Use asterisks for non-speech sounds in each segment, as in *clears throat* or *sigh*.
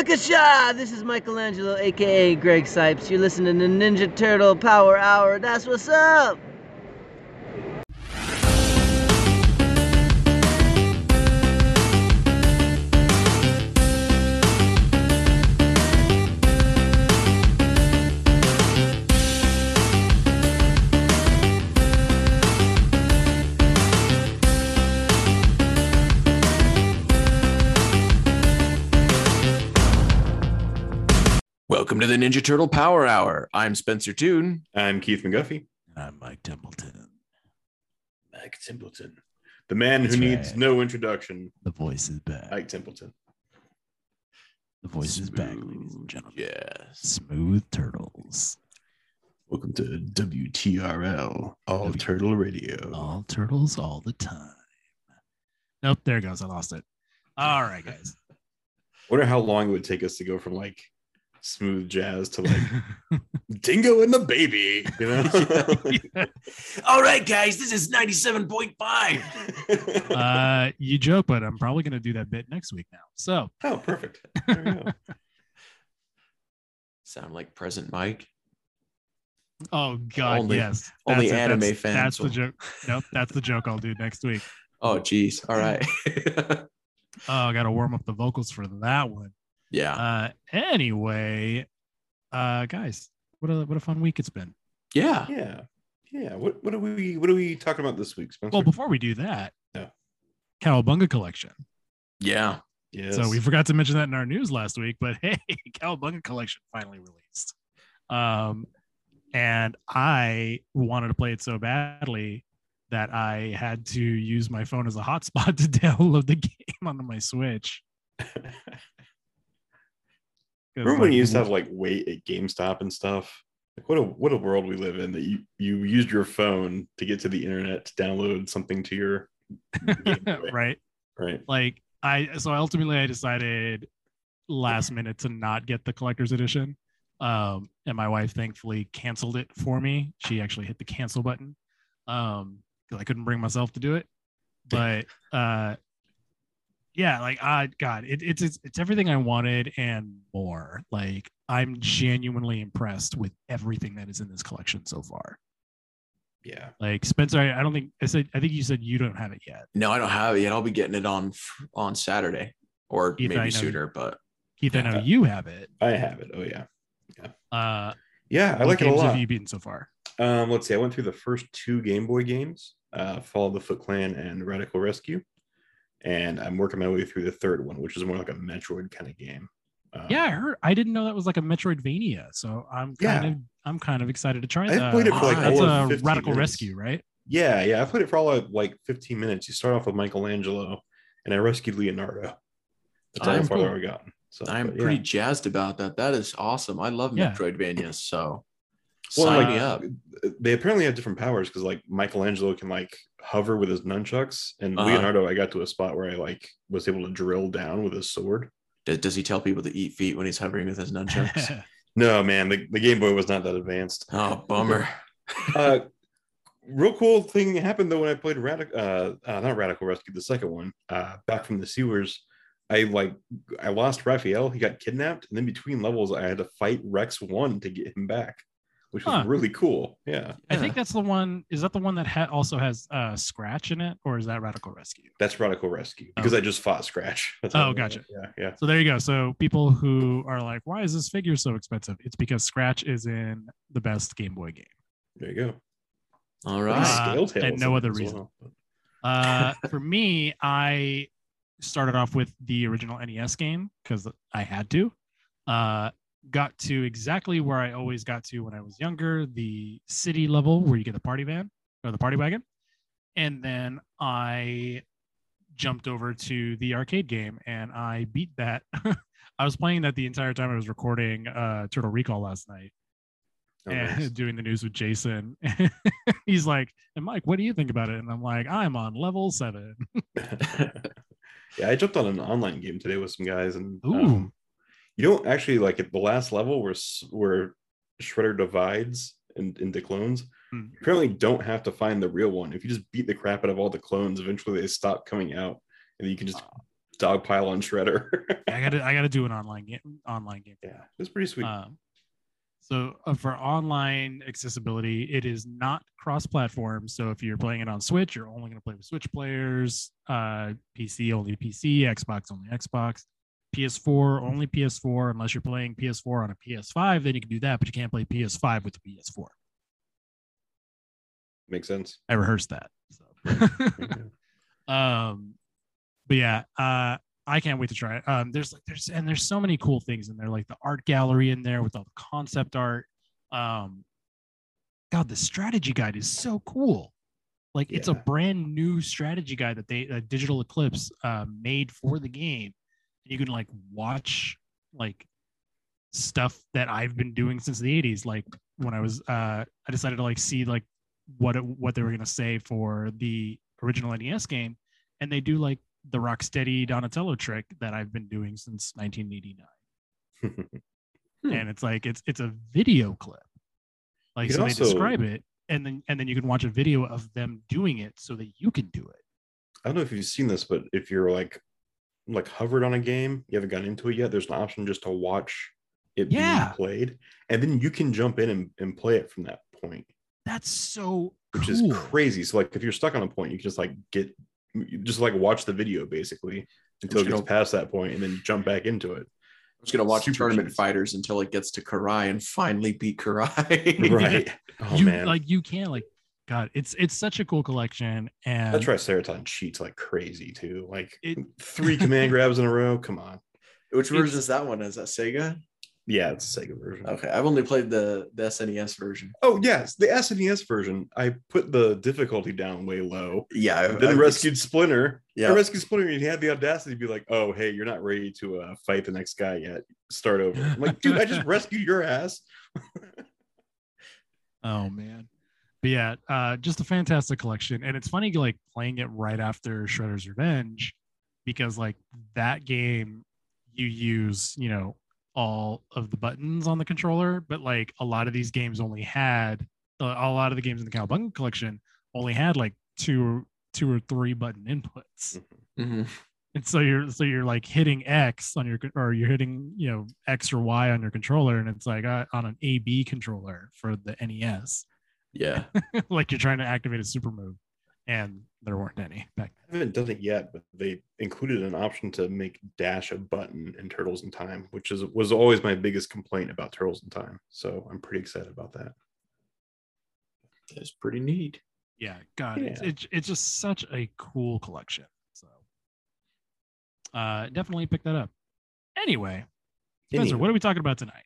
Booyakasha! This is Michelangelo, aka Greg Cipes. You're listening to Ninja Turtle Power Hour. That's what's up! Welcome to the Ninja Turtle Power Hour. I'm Spencer Toon. I'm Keith McGuffey. I'm Mike Templeton. Mike Templeton. The man That's who needs no introduction. The voice is back. Mike Templeton. the voice is back, ladies and gentlemen. Yes. Smooth turtles. Welcome to WTRL, All W- Turtle Radio. All turtles all the time. Nope, there it goes. I lost it. All right, guys. *laughs* Wonder how long it would take us to go from like smooth jazz to like *laughs* Dingo and the Baby. You know? *laughs* *laughs* All right, guys, this is 97.5. uh, you joke, but I'm probably going to do that bit next week now. So, oh, perfect. There we go. Sound like Present Mic. oh god, Only- yes, only it. anime that's, fans That's the joke. Nope, that's the joke I'll do next week. Oh, geez. All right. Oh, I got to warm up the vocals for that one. Yeah. Uh, anyway, uh, guys, what a what a fun week it's been. Yeah. Yeah. Yeah. What what are we what are we talking about this week, Spencer? Well, before we do that, Yeah. Cowabunga collection. Yeah. yes. So we forgot to mention that in our news last week, but *laughs* hey, Cowabunga collection finally released. Um, and I wanted to play it so badly that I had to use my phone as a hotspot *laughs* to download the *laughs* game onto my Switch. Remember when you used to have like wait at GameStop and stuff? Like what a what a world we live in that you you used your phone to get to the internet to download something to your *laughs* right? right. Like I so ultimately I decided last minute to not get the collector's edition. Um, and my wife thankfully canceled it for me. She actually hit the cancel button. Um, because I couldn't bring myself to do it. *laughs* But uh yeah, like I God, it, it's it's it's everything I wanted and more. Like I'm genuinely impressed with everything that is in this collection so far. Yeah. Like Spencer, I, I don't think I said I think you said you don't have it yet. No, I don't have it yet. I'll be getting it on on Saturday or Keith, maybe know- sooner, but Keith, I know Yeah. you have it. I have it. Oh yeah. Uh Yeah, I what like it a games lot. have you beaten so far? Um, let's see. I went through the first two Game Boy games, uh, Fall of the Foot Clan and Radical Rescue, and I'm working my way through the third one, which is more like a Metroid kind of game. Um, Yeah, I heard. I didn't know that was like a Metroidvania, so I'm kind Yeah. of I'm kind of excited to try I that. played it for, like, That's all of a Radical minutes. Rescue, right? yeah, yeah. I played it for all of like 15 minutes. You start off with Michelangelo, and I rescued Leonardo. That's how I'm far cool. I've gotten. So I'm but, yeah. pretty jazzed about that. That is awesome. I love Yeah. Metroidvanias. So Well, sign like, me up. They apparently have different powers because like Michelangelo can like hover with his nunchucks, and Uh-huh. Leonardo, I got to a spot where I like was able to drill down with his sword. Does, does he tell people to eat feet when he's hovering with his nunchucks? *laughs* No, man, the, the Game Boy was not that advanced. oh, bummer. uh, real cool thing happened though when I played Radical, uh, uh, not Radical Rescue, the second one, uh, back from the sewers. I like I lost Raphael. He got kidnapped, and then between levels, I had to fight Rex One to get him back, which was Huh. really cool. Yeah, I think that's the one. Is that the one that ha- also has uh, Scratch in it, or is that Radical Rescue? that's Radical Rescue because I just fought Scratch. *laughs* That's Oh, how I know gotcha. Yeah, yeah. So there you go. So people who are like, "Why is this figure so expensive?" It's because Scratch is in the best Game Boy game. There you go. All right. Uh, and no other reason. well. Uh, for me, I started off with the original NES game because I had to. Uh, got to exactly where I always got to when I was younger, the city level where you get the party van or the party wagon, and then I jumped over to the arcade game and I beat that. *laughs* I was playing that the entire time I was recording uh, Turtle Recall last night Oh, and nice. *laughs* doing the news with Jason. *laughs* He's like, and Mike, what do you think about it? And I'm like, I'm on level seven. yeah, I jumped on an online game today with some guys, and Ooh. um, you don't actually like at the last level where where Shredder divides in, into clones. Hmm. You apparently don't have to find the real one. If you just beat the crap out of all the clones, eventually they stop coming out, and you can just dogpile on Shredder. I gotta I gotta do an online game online game. yeah, it's pretty sweet. Um, so uh, for online accessibility, it is not cross-platform. So if you're playing it on Switch, you're only going to play with Switch players. Uh, PC only PC, Xbox only Xbox, PS4 only PS4. Unless you're playing PS4 on a PS5, then you can do that, but you can't play PS5 with the PS4. Makes sense. I rehearsed that. So. *laughs* um, but yeah, uh, I can't wait to try it. Um, there's like there's and there's so many cool things in there, like the art gallery in there with all the concept art. Um, God, the strategy guide is so cool. Like it's a brand new strategy guide that they uh, Digital Eclipse uh, made for the game. You can like watch like stuff that I've been doing since the 80s. Like when I was uh I decided to like see like what it, what they were gonna say for the original NES game, and they do like the Rocksteady Donatello trick that I've been doing since 1989. Hmm. And it's like it's it's a video clip. Like so can they describe it, and then and then you can watch a video of them doing it so that you can do it. I don't know if you've seen this, but if you're like like hovered on a game, you haven't gotten into it yet, there's an option just to watch it Yeah. being played. And then you can jump in and, and play it from that point, That's so which cool. is crazy. So like if you're stuck on a point, you can just like get just like watch the video basically until it just gets gonna- past that point and then jump back into it. I'm just gonna watch Super tournament cheese. fighters until it gets to Karai and finally beat Karai. Right. *laughs* Oh you man. like you can like God, it's it's such a cool collection, and that Triceratops cheats like crazy too. Like It- three command *laughs* grabs in a row. Come on. Which It's- version is that one? Is that Sega? Yeah, it's a Sega version. Okay, I've only played the the SNES version. Oh yes, the SNES version. I put the difficulty down way low. Yeah, I, then I- rescued Splinter. Yeah. I rescued Splinter, and he had the audacity to be like, "Oh, hey, you're not ready to uh, fight the next guy yet. Start over." I'm like, dude, I just *laughs* rescued your ass. Oh man. But yeah, uh, just a fantastic collection. And it's funny like playing it right after Shredder's Revenge because like that game you use, you know, all of the buttons on the controller, but like a lot of these games only had uh, a lot of the games in the Cowabunga collection only had like two or two or three button inputs. Mhm. And so you're so you're like hitting X on your or you're hitting, you know, X or Y on your controller and it's like uh, on an AB controller for the NES. Yeah, *laughs* like you're trying to activate a super move, and there weren't any back I haven't done it yet, but they included an option to make dash a button in Turtles in Time, which is was always my biggest complaint about Turtles in Time. So I'm pretty excited about that. that's pretty neat. Yeah, God, It's, Yeah. it's it's just such a cool collection. So, uh, definitely pick that up. Anyway, Spencer, Anyway. what are we talking about tonight?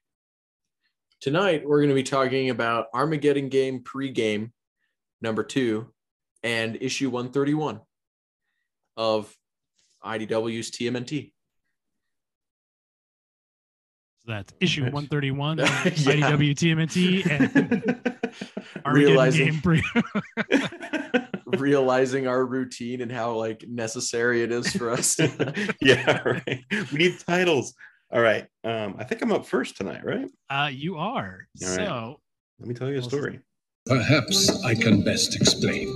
Tonight we're going to be talking about Armageddon game pre-game number two and issue 131 of IDW's TMNT. So that's issue 131 *laughs* Yeah. IDW TMNT and *laughs* Armageddon Realizing- Game Pre. *laughs* Realizing our routine and how like necessary it is for us. yeah, right. We need titles. All right. Um, I think I'm up first tonight, right? uh, you are. All right. so, Let me tell you a story. Perhaps I can best explain.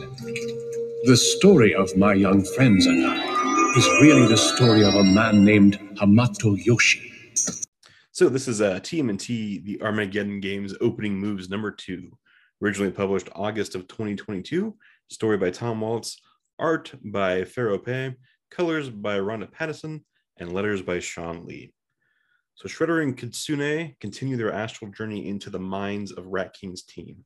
The story of my young friends and I is really the story of a man named Hamato Yoshi. So this is uh, TMNT, the Armageddon Games opening moves number two, originally published August of 2022. Story by Tom Waltz, art by Fero Pe, colors by Ronda Pattison, and letters by Shawn Lee. So Shredder and Kitsune continue their astral journey into the minds of Rat King's team.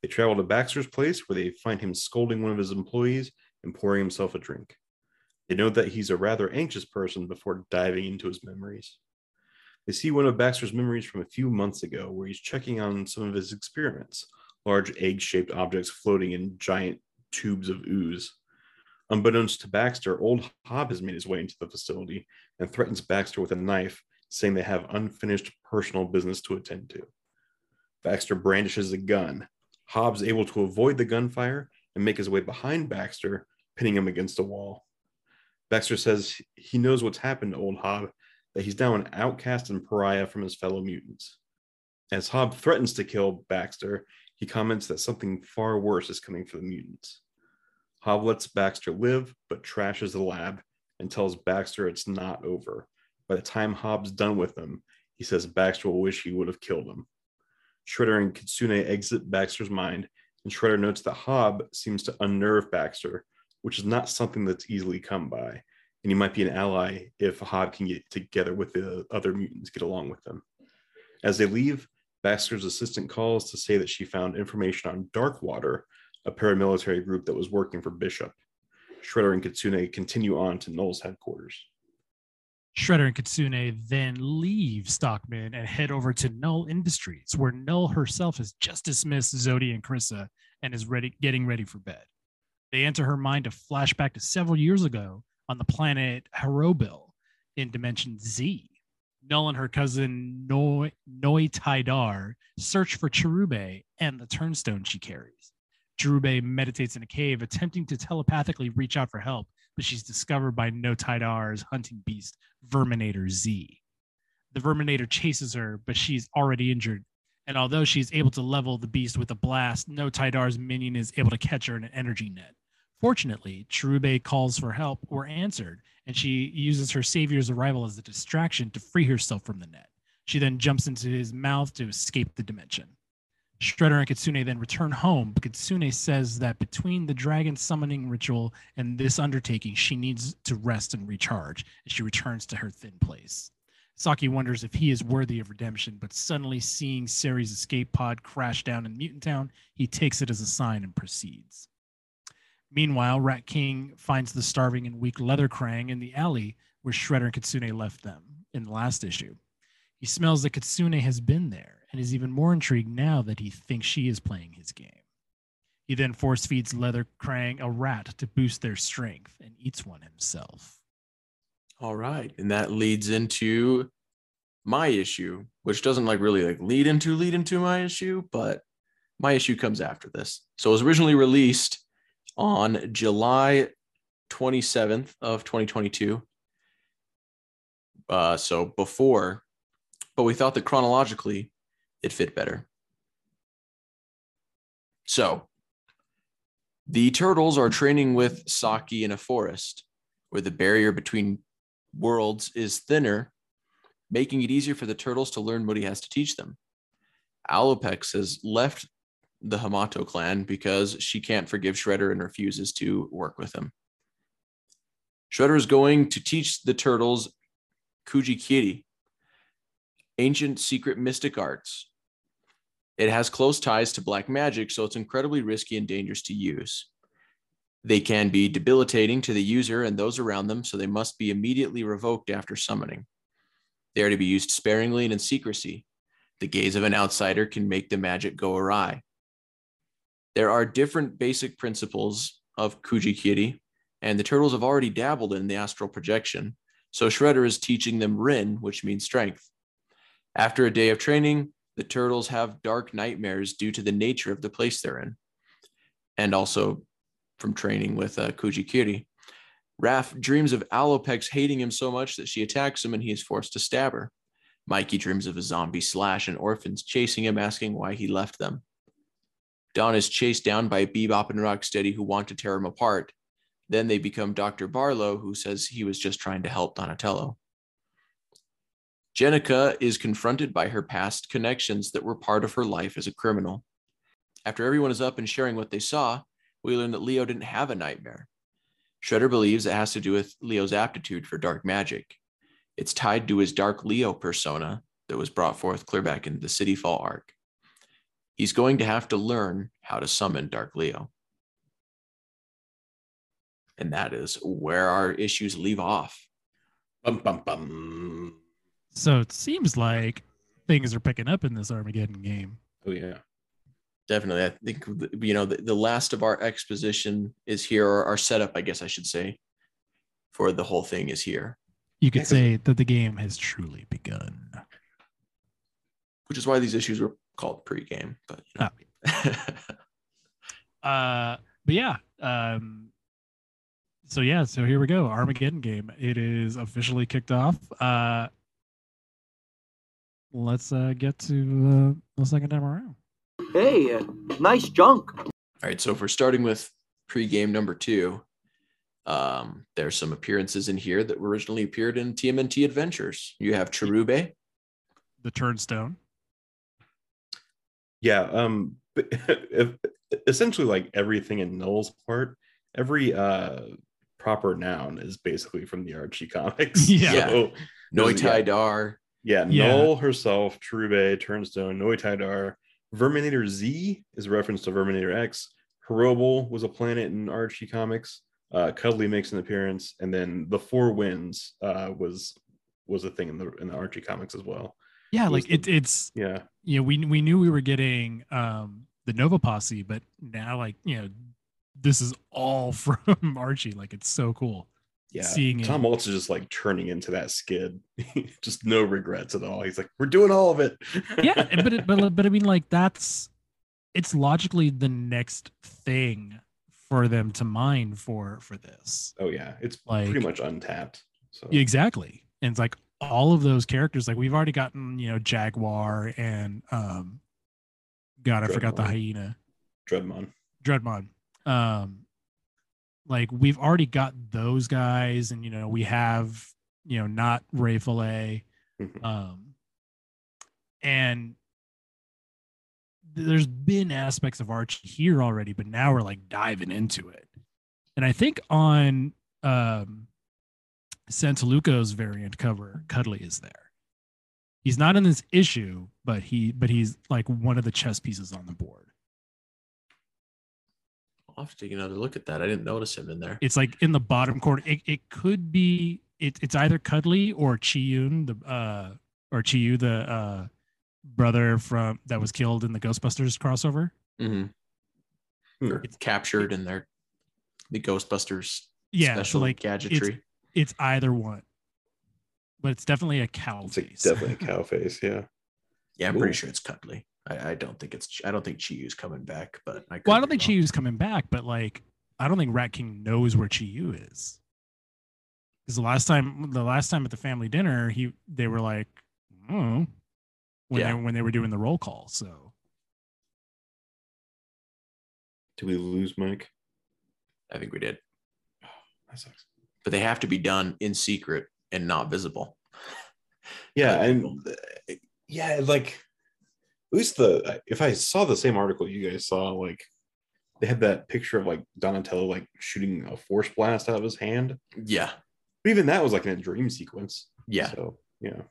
They travel to Baxter's place where they find him scolding one of his employees and pouring himself a drink. They note that he's a rather anxious person before diving into his memories. They see one of Baxter's memories from a few months ago where he's checking on some of his experiments, large egg shaped objects floating in giant tubes of ooze. Unbeknownst to Baxter, old Hob has made his way into the facility and threatens Baxter with a knife, saying they have unfinished personal business to attend to. Baxter brandishes a gun. Hob's able to avoid the gunfire and make his way behind Baxter, pinning him against a wall. Baxter says he knows what's happened to old Hob, that he's now an outcast and pariah from his fellow mutants. As Hob threatens to kill Baxter, he comments that something far worse is coming for the mutants. Hob lets Baxter live, but trashes the lab and tells Baxter it's not over. By the time Hob's done with him, he says Baxter will wish he would have killed him. Shredder and Kitsune exit Baxter's mind, and Shredder notes that Hob seems to unnerve Baxter, which is not something that's easily come by. And he might be an ally if Hob can get together with the other mutants, get along with them. As they leave, Baxter's assistant calls to say that she found information on Darkwater, a paramilitary group that was working for Bishop. Shredder and Kitsune continue on to Null's headquarters. Shredder and Kitsune then leave Stockman and head over to Null Industries, where Null herself has just dismissed Zodi and Krissa and is ready, getting ready for bed. They enter her mind to flash back to several years ago on the planet Harobil in Dimension Z. Null and her cousin Noi, Noi Tidar search for Cherubae and the turnstone she carries. Cherubae meditates in a cave, attempting to telepathically reach out for help, but she's discovered by No Tidar's hunting beast, Verminator Z. The Verminator chases her, but she's already injured. And although she's able to level the beast with a blast, No Tidar's minion is able to catch her in an energy net. Fortunately, Cherubae calls for help were answered, and she uses her savior's arrival as a distraction to free herself from the net. She then jumps into his mouth to escape the dimension. Shredder and Kitsune then return home, Kitsune says that between the dragon summoning ritual and this undertaking, she needs to rest and recharge, and she returns to her thin place. Saki wonders if he is worthy of redemption, but suddenly seeing Ceri's escape pod crash down in Mutant Town, he takes it as a sign and proceeds. Meanwhile, Rat King finds the starving and weak Leather Krang in the alley where Shredder and Kitsune left them in the last issue. He smells that Kitsune has been there and is even more intrigued now that he thinks she is playing his game. He then force feeds Leather Krang a rat to boost their strength and eats one himself. All right. And that leads into my issue, which doesn't like really like lead into lead into my issue, but my issue comes after this. So it was originally released on July 27th of 2022. Uh, so before, but we thought that chronologically it fit better. So the turtles are training with Saki in a forest where the barrier between worlds is thinner, making it easier for the turtles to learn what he has to teach them. Alopex has left the Hamato clan because she can't forgive Shredder and refuses to work with him. Shredder is going to teach the turtles Kujikiri, ancient secret mystic arts. It has close ties to black magic, so it's incredibly risky and dangerous to use. They can be debilitating to the user and those around them, so they must be immediately revoked after summoning. They are to be used sparingly and in secrecy. The gaze of an outsider can make the magic go awry. There are different basic principles of Kujikiri, and the turtles have already dabbled in the astral projection. So Shredder is teaching them Rin, which means strength. After a day of training, the turtles have dark nightmares due to the nature of the place they're in, and also from training with uh, Kujikiri. Raph dreams of Alopex hating him so much that she attacks him and he is forced to stab her. Mikey dreams of a zombie slash and orphans chasing him, asking why he left them. Don is chased down by Bebop and Rocksteady who want to tear him apart. Then they become Dr. Barlow, who says he was just trying to help Donatello. Jennika is confronted by her past connections that were part of her life as a criminal. After everyone is up and sharing what they saw, we learn that Leo didn't have a nightmare. Shredder believes it has to do with Leo's aptitude for dark magic. It's tied to his Dark Leo persona that was brought forth clear back in the City Fall arc. He's going to have to learn how to summon Dark Leo. And that is where our issues leave off. Bum, bum, bum. So it seems like things are picking up in this Armageddon game. Oh, yeah. definitely. I think you know the, the last of our exposition is here, or our setup, I guess I should say, for the whole thing is here, You could say that the game has truly begun. which is why these issues were called pre-game. But you know. *laughs* Uh, but yeah. Um, so yeah, so here we go. Armageddon game. It is officially kicked off. Uh, let's uh, get to uh, the second time around. Hey, uh, nice junk. All right, so if we're starting with pre-game number two, um, there's some appearances in here that originally appeared in TMNT Adventures. You have Cherubae, The Turnstone. Yeah, um but *laughs* essentially like everything in Null's part, every uh proper noun is basically from the Archie comics. *laughs* Yeah. So, Noi Yeah. Tai Dar, yeah, Yeah. Null herself, Trube, Turnstone, Noi Tidar, Verminator Z is a reference to Verminator X. Horrible was a planet in Archie comics. Uh, Cudley makes an appearance, and then the Four Winds uh, was was a thing in the in the Archie comics as well. Yeah, was like the- it, it's Yeah, you know we we knew we were getting um the Nova Posse, but now like you know this is all *laughs* from Archie. Like it's so cool. Yeah. Seeing it. Tom Waltz is just like turning into that skid, *laughs* just no regrets at all. He's like, we're doing all of it. yeah *laughs* but it, but but I mean like that's it's logically the next thing for them to mine for for this. oh yeah, it's Like- pretty much untapped. So exactly. And it's like all of those characters like we've already gotten, you know, Jaguar and um God, I forgot the hyena. Dreadmon. Dreadmon. Um like we've already got those guys and you know, we have, you know, not Ray Fillet. Mhm. Um, and there's been aspects of Archie here already, but now we're like diving into it. And I think on um, Santolouco's variant cover, Cudley is there. He's not in this issue, but he but he's like one of the chess pieces on the board. I'll have to take another look at that. I didn't notice him in there. It's like in the bottom corner. It, it could be it, it's either Cudley or Chiyun, the uh or Chi-You, the uh brother from that was killed in the Ghostbusters crossover. hmm Hmm. It's captured in their the Ghostbusters Yeah, special so like gadgetry. it's either one, but it's definitely a cow It's like face. definitely a *laughs* cow face. Yeah. yeah, I'm pretty sure it's Cudley. I, I don't think it's I don't think Chi-You's coming back, but I well, I don't think wrong. Chi-You's coming back, but like I don't think Rat King knows where Chi-You is. Because the last time, the last time at the family dinner, he they were like, oh, when Yeah. they when they were doing the roll call. So Did we lose Mike? I think we did. *sighs* That sucks. But they have to be done in secret and not visible. Yeah, *laughs* and uh, yeah, like at least the if I saw the same article you guys saw, like they had that picture of like Donatello like shooting a force blast out of his hand. Yeah. But even that was like in a dream sequence. Yeah. So yeah.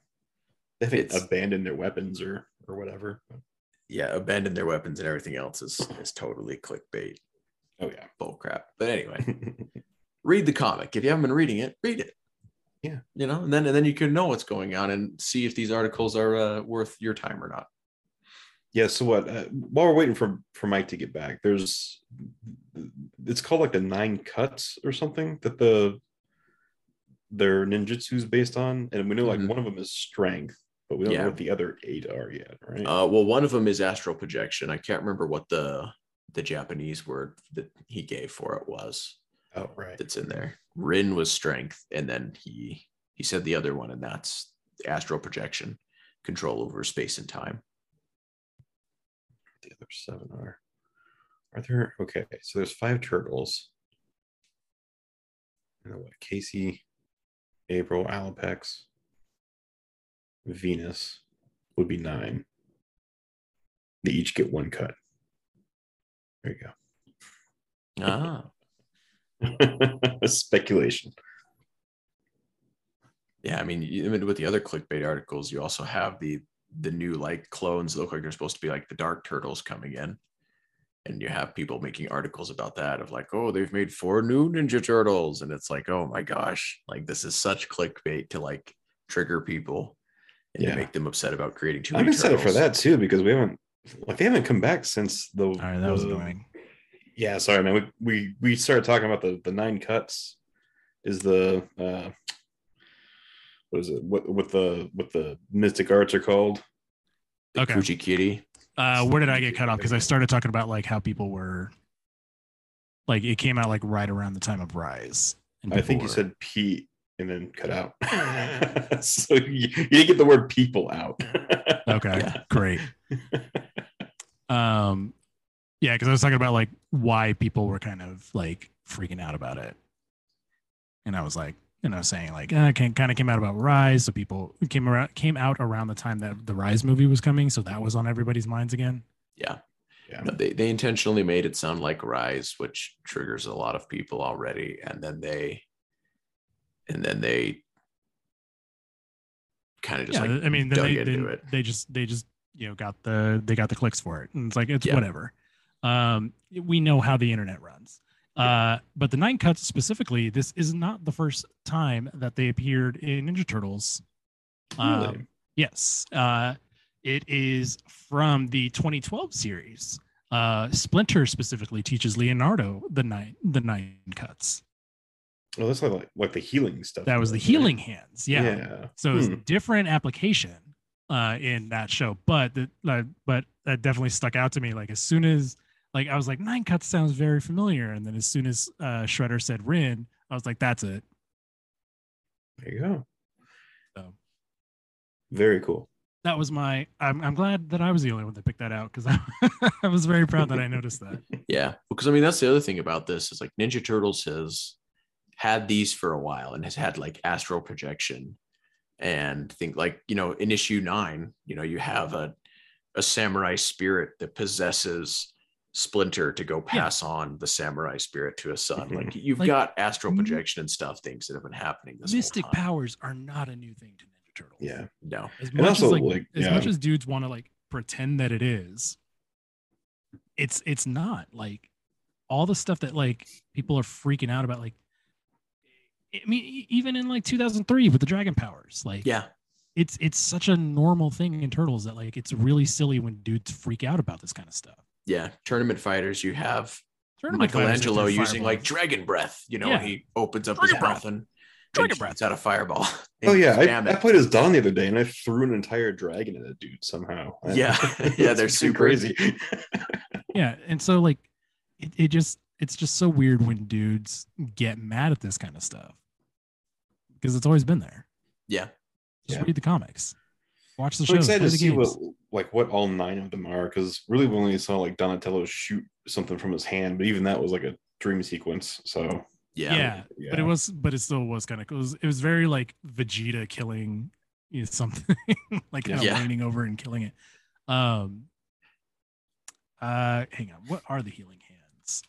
They haven't It's- abandoned their weapons or or whatever. Yeah. Abandon their weapons and everything else is is totally clickbait Oh yeah. bull crap. But anyway, *laughs* read the comic. If you haven't been reading it, read it. Yeah. You know, and then and then you can know what's going on and see if these articles are uh, worth your time or not. Yeah so what uh, while we're waiting for for mike to get back there's it's called like the nine cuts or something that the their ninjutsu is based on and we know like Mhm. one of them is strength but we don't Yeah. know what the other eight are yet right Uh, well, one of them is astral projection. I can't remember what the the Japanese word that he gave for it was. oh right That's in there. Rin was strength, and then he he said the other one, and that's astral projection, control over space and time. The other seven are are there okay so there's five turtles and what casey april alopex venus would be nine they each get one cut there you go. Ah, *laughs* speculation yeah. I mean, mean, with the other clickbait articles, you also have the the new like clones look like they're supposed to be like the Dark Turtles coming in, and you have people making articles about that of like, oh, they've made four new Ninja Turtles, and it's like, oh my gosh, like this is such clickbait to like trigger people and Yeah. to make them upset about creating too i'm many excited for that too because we haven't like they haven't come back since the. All right, that was the- annoying. Yeah, sorry, man. We we we started talking about the the nine cuts. Is the uh what is it? What what the what the mystic arts are called? The Okay. Coochie Kitty. Uh, where did I get cut off? Because I started talking about like how people were, like it came out like right around the time of Rise. and I think you were- said Pete and then cut out. *laughs* so you, you didn't get the word people out. *laughs* Okay, Yeah. great. Um, yeah, because I was talking about like why people were kind of like freaking out about it, and I was like, you know, saying like, eh, it kind of came out about Rise, so people came around came out around the time that the Rise movie was coming, so that was on everybody's minds again. Yeah. Yeah. No, they, they intentionally made it sound like Rise, which triggers a lot of people already. And then they, and then they kind of just yeah, like I mean, then dug they, it. they just they just you know got the they got the clicks for it, and it's like it's Yeah. whatever. Um, we know how the internet runs. Uh, but the nine cuts specifically, this is not the first time that they appeared in Ninja Turtles. Really? Um, yes, uh, it is from the 2012 series. Uh, Splinter specifically teaches Leonardo the nine the nine cuts. Well, that's like like the healing stuff. That was the right? healing hands. Yeah. Yeah. So it's Hmm. different application uh, in that show, but the, uh, but that definitely stuck out to me. Like as soon as like I was like nine cuts sounds very familiar, and then as soon as uh, Shredder said Rin, I was like that's it. There you go. So Very cool. that was my. I'm I'm glad that I was the only one that picked that out because I, *laughs* I was very proud that I noticed that. *laughs* Yeah, because I mean that's the other thing about this is like Ninja Turtles has had these for a while and has had like astral projection and think like you know in issue nine you know you have a a samurai spirit that possesses Splinter to go Yeah. pass on the samurai spirit to a son. Like *laughs* you've Like, got astral projection and stuff, things that have been happening. This whole Mystic time. powers are not a new thing to Ninja Turtles. Yeah. No, As much also, as like, like, as much as dudes want to like pretend that it is, it's it's not like all the stuff that like people are freaking out about. Like, I mean, even in like 2003 with the dragon powers, like yeah, it's it's such a normal thing in turtles that like it's really silly when dudes freak out about this kind of stuff. Yeah. Tournament fighters, you have Tournament Michelangelo using like dragon breath. You know, Yeah. he opens up Dragon his breath. mouth and Dragon and breath. out a fireball. *laughs* Oh yeah, I, I played as Don the other day, and I threw an entire dragon at a dude somehow. *laughs* Yeah. *laughs* Yeah, they're super- crazy. yeah and so like it, it just it's just so weird when dudes get mad at this kind of stuff because it's always been there Yeah, just Yeah. read the comics watch the I'm shows excited play to the see what games like what all nine of them are because really we only saw like Donatello shoot something from his hand, but even that was like a dream sequence. So. Yeah, yeah, but it was but it still was kind of cool. It was, it was very like vegeta killing you know, something *laughs* like kind of Yeah. leaning over and killing it. Um uh hang on what are the healing hands?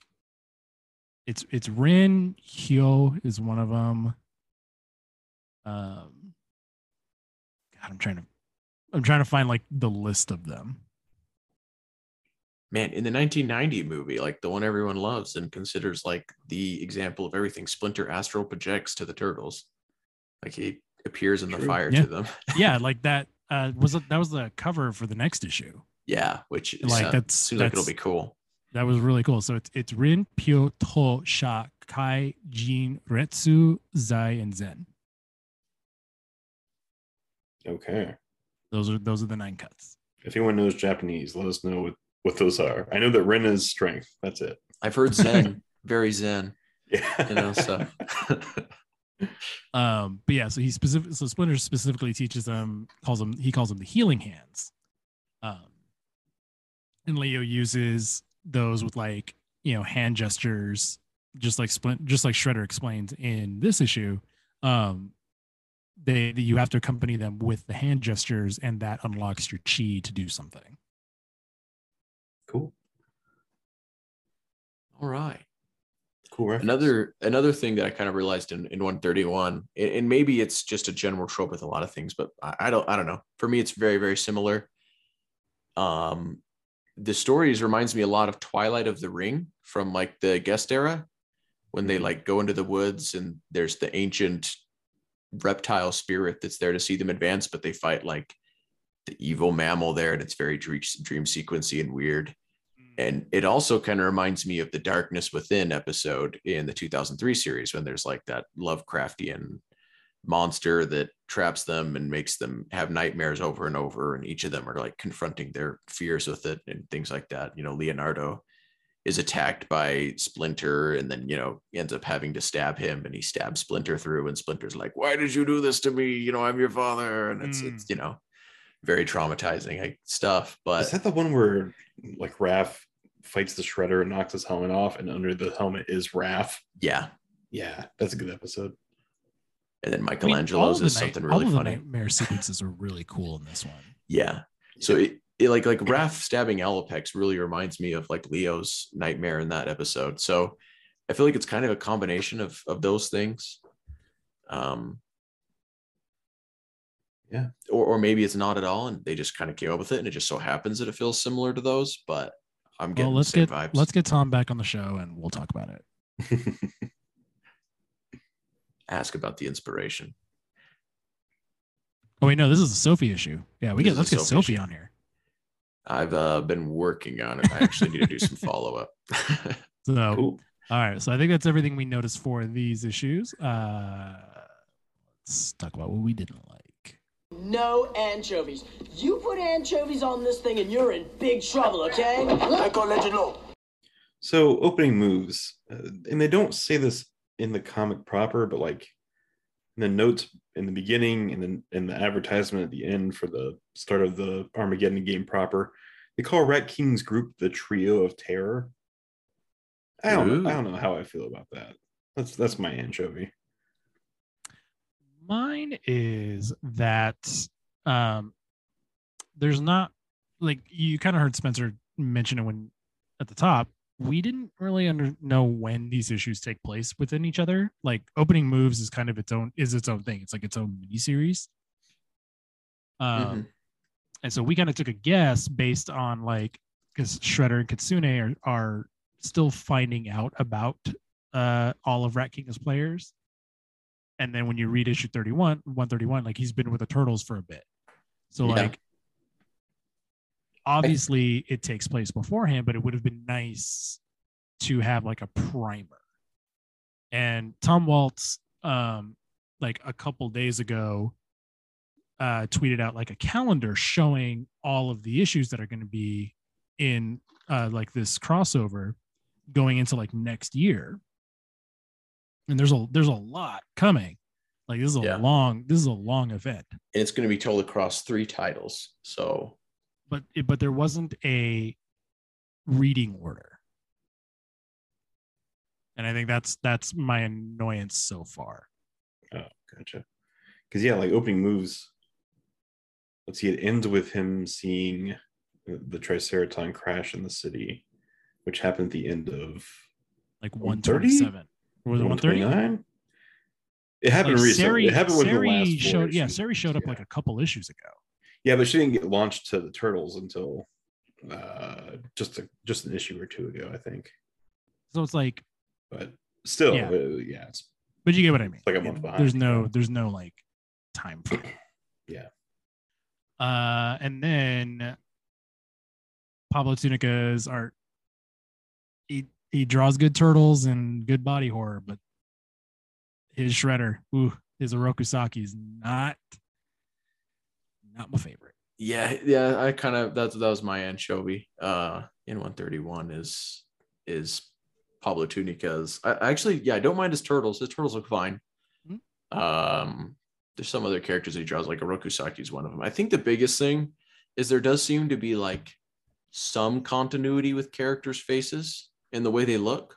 It's it's rin hyo is one of them um god i'm trying to i'm trying to find like the list of them man. In the 1990 movie, like the one everyone loves and considers like the example of everything, Splinter astral projects to the turtles. Like he appears in the True. fire Yeah. to them. *laughs* yeah like that uh was it that was the cover for the next issue Yeah, which is, Like, uh, that's- seems like it'll be cool. That was really cool. So it's it's Rin, Pyo, To, Sha, Kai, Jin, Retsu, Zai, and Zen. okay, Those are those are the nine cuts. if anyone knows Japanese, let us know what what those are. I know that Ren is strength. That's it. I've heard Zen, *laughs* very Zen, Yeah. you know. So *laughs* Um, but yeah, so he specific so Splinter specifically teaches them calls them he calls them the healing hands. Um, and Leo uses those with like you know hand gestures, just like Splint, just like Shredder explains in this issue. Um, they you have to accompany them with the hand gestures, and that unlocks your chi to do something. cool. all right. Cool reference. another another thing that I kind of realized in, in 131, and, and maybe it's just a general trope with a lot of things, but I, I don't I don't know. For me, it's very very similar. Um, the stories reminds me a lot of Twilight of the Ring from like the guest era, when they Mhm. like go into the woods and there's the ancient reptile spirit that's there to see them advance, but they fight like the evil mammal there, and it's very dream, dream sequency and weird. Mm. And it also kind of reminds me of the Darkness Within episode in the 2003 series when there's like that Lovecraftian monster that traps them and makes them have nightmares over and over. And each of them are like confronting their fears with it and things like that. You know, Leonardo is attacked by Splinter and then, you know, ends up having to stab him and he stabs Splinter through. And Splinter's like, Why did you do this to me? You know, I'm your father. And it's, Mm. it's you know, very traumatizing like, stuff. But Is that the one where like Raph fights the Shredder and knocks his helmet off, and under the helmet is Raph? yeah. Yeah, that's a good episode. And then I mean, all Michelangelo's the is night- something all really of the funny. nightmare sequences are really cool in this one. Yeah. So it, it like like Raph stabbing Alopex really reminds me of like Leo's nightmare in that episode. So I feel like it's kind of a combination of of those things. Um Yeah. Or or maybe it's not at all and they just kind of came up with it and it just so happens that it feels similar to those, but I'm getting Well, let's get vibes. let's get Tom back on the show and we'll talk about it. *laughs* ask about the inspiration. Oh wait, no, this is a Sophie issue. Yeah, we This get let's get Sophie Sophie on here. I've uh, been working on it. I actually need to do some follow up. *laughs* So cool. all right, so I think that's everything we noticed for these issues. Uh let's talk about what we didn't like. No anchovies. You put anchovies on this thing and you're in big trouble, okay? So opening moves, uh, and they don't say this in the comic proper, but like in the notes in the beginning and then in the advertisement at the end for the start of the Armageddon game proper, they call Rat King's group the Trio of Terror. I don't. I don't know how I feel about that. That's that's my anchovy. Mine is that um there's not like you kind of heard Spencer mention it when at the top. We didn't really under, know when these issues take place within each other. Like opening moves is kind of its own is its own thing. It's like its own mini series. Um, Mhm. and so we kind of took a guess based on like because Shredder and Kitsune are are still finding out about uh all of Rat Kingdom's players. And then when you read issue 31, 131, like he's been with the turtles for a bit. So Yeah. like obviously it takes place beforehand, but it would have been nice to have like a primer. And Tom Waltz, um, like a couple days ago, uh, tweeted out like a calendar showing all of the issues that are going to be in uh, like this crossover going into like next year. And there's a there's a lot coming. Like this is a Yeah. long this is a long event. and it's going to be told across three titles. So but it, but there wasn't a reading order and i think that's that's my annoyance so far Oh, gotcha. Because yeah, like opening moves. Let's see. It ends with him seeing the Triceraton crash in the city, which happened at the end of like 130? 127 was it 130 129. It happened like recently. Sari, it happened within Sari the last showed yeah. Sari showed up Yeah. like a couple issues ago Yeah, but she didn't get launched to the turtles until uh just a, just an issue or two ago, I think. so it's like But still, Yeah. uh, yeah, it's but you get what i mean Like a month behind, there's no there's no like time frame *clears throat* Yeah. uh and then pablo tunica's art he he draws good turtles and good body horror but his shredder ooh his oroku saki is not not my favorite yeah, yeah, I kind of that's that was my anchovy. Uh, in 131 is is Pablo Tunica's. I, actually, yeah, I don't mind his turtles. His turtles look fine. Mhm. Um, there's some other characters he draws, like Oroku Saki is one of them. I think the biggest thing is there does seem to be like some continuity with characters' faces in the way they look.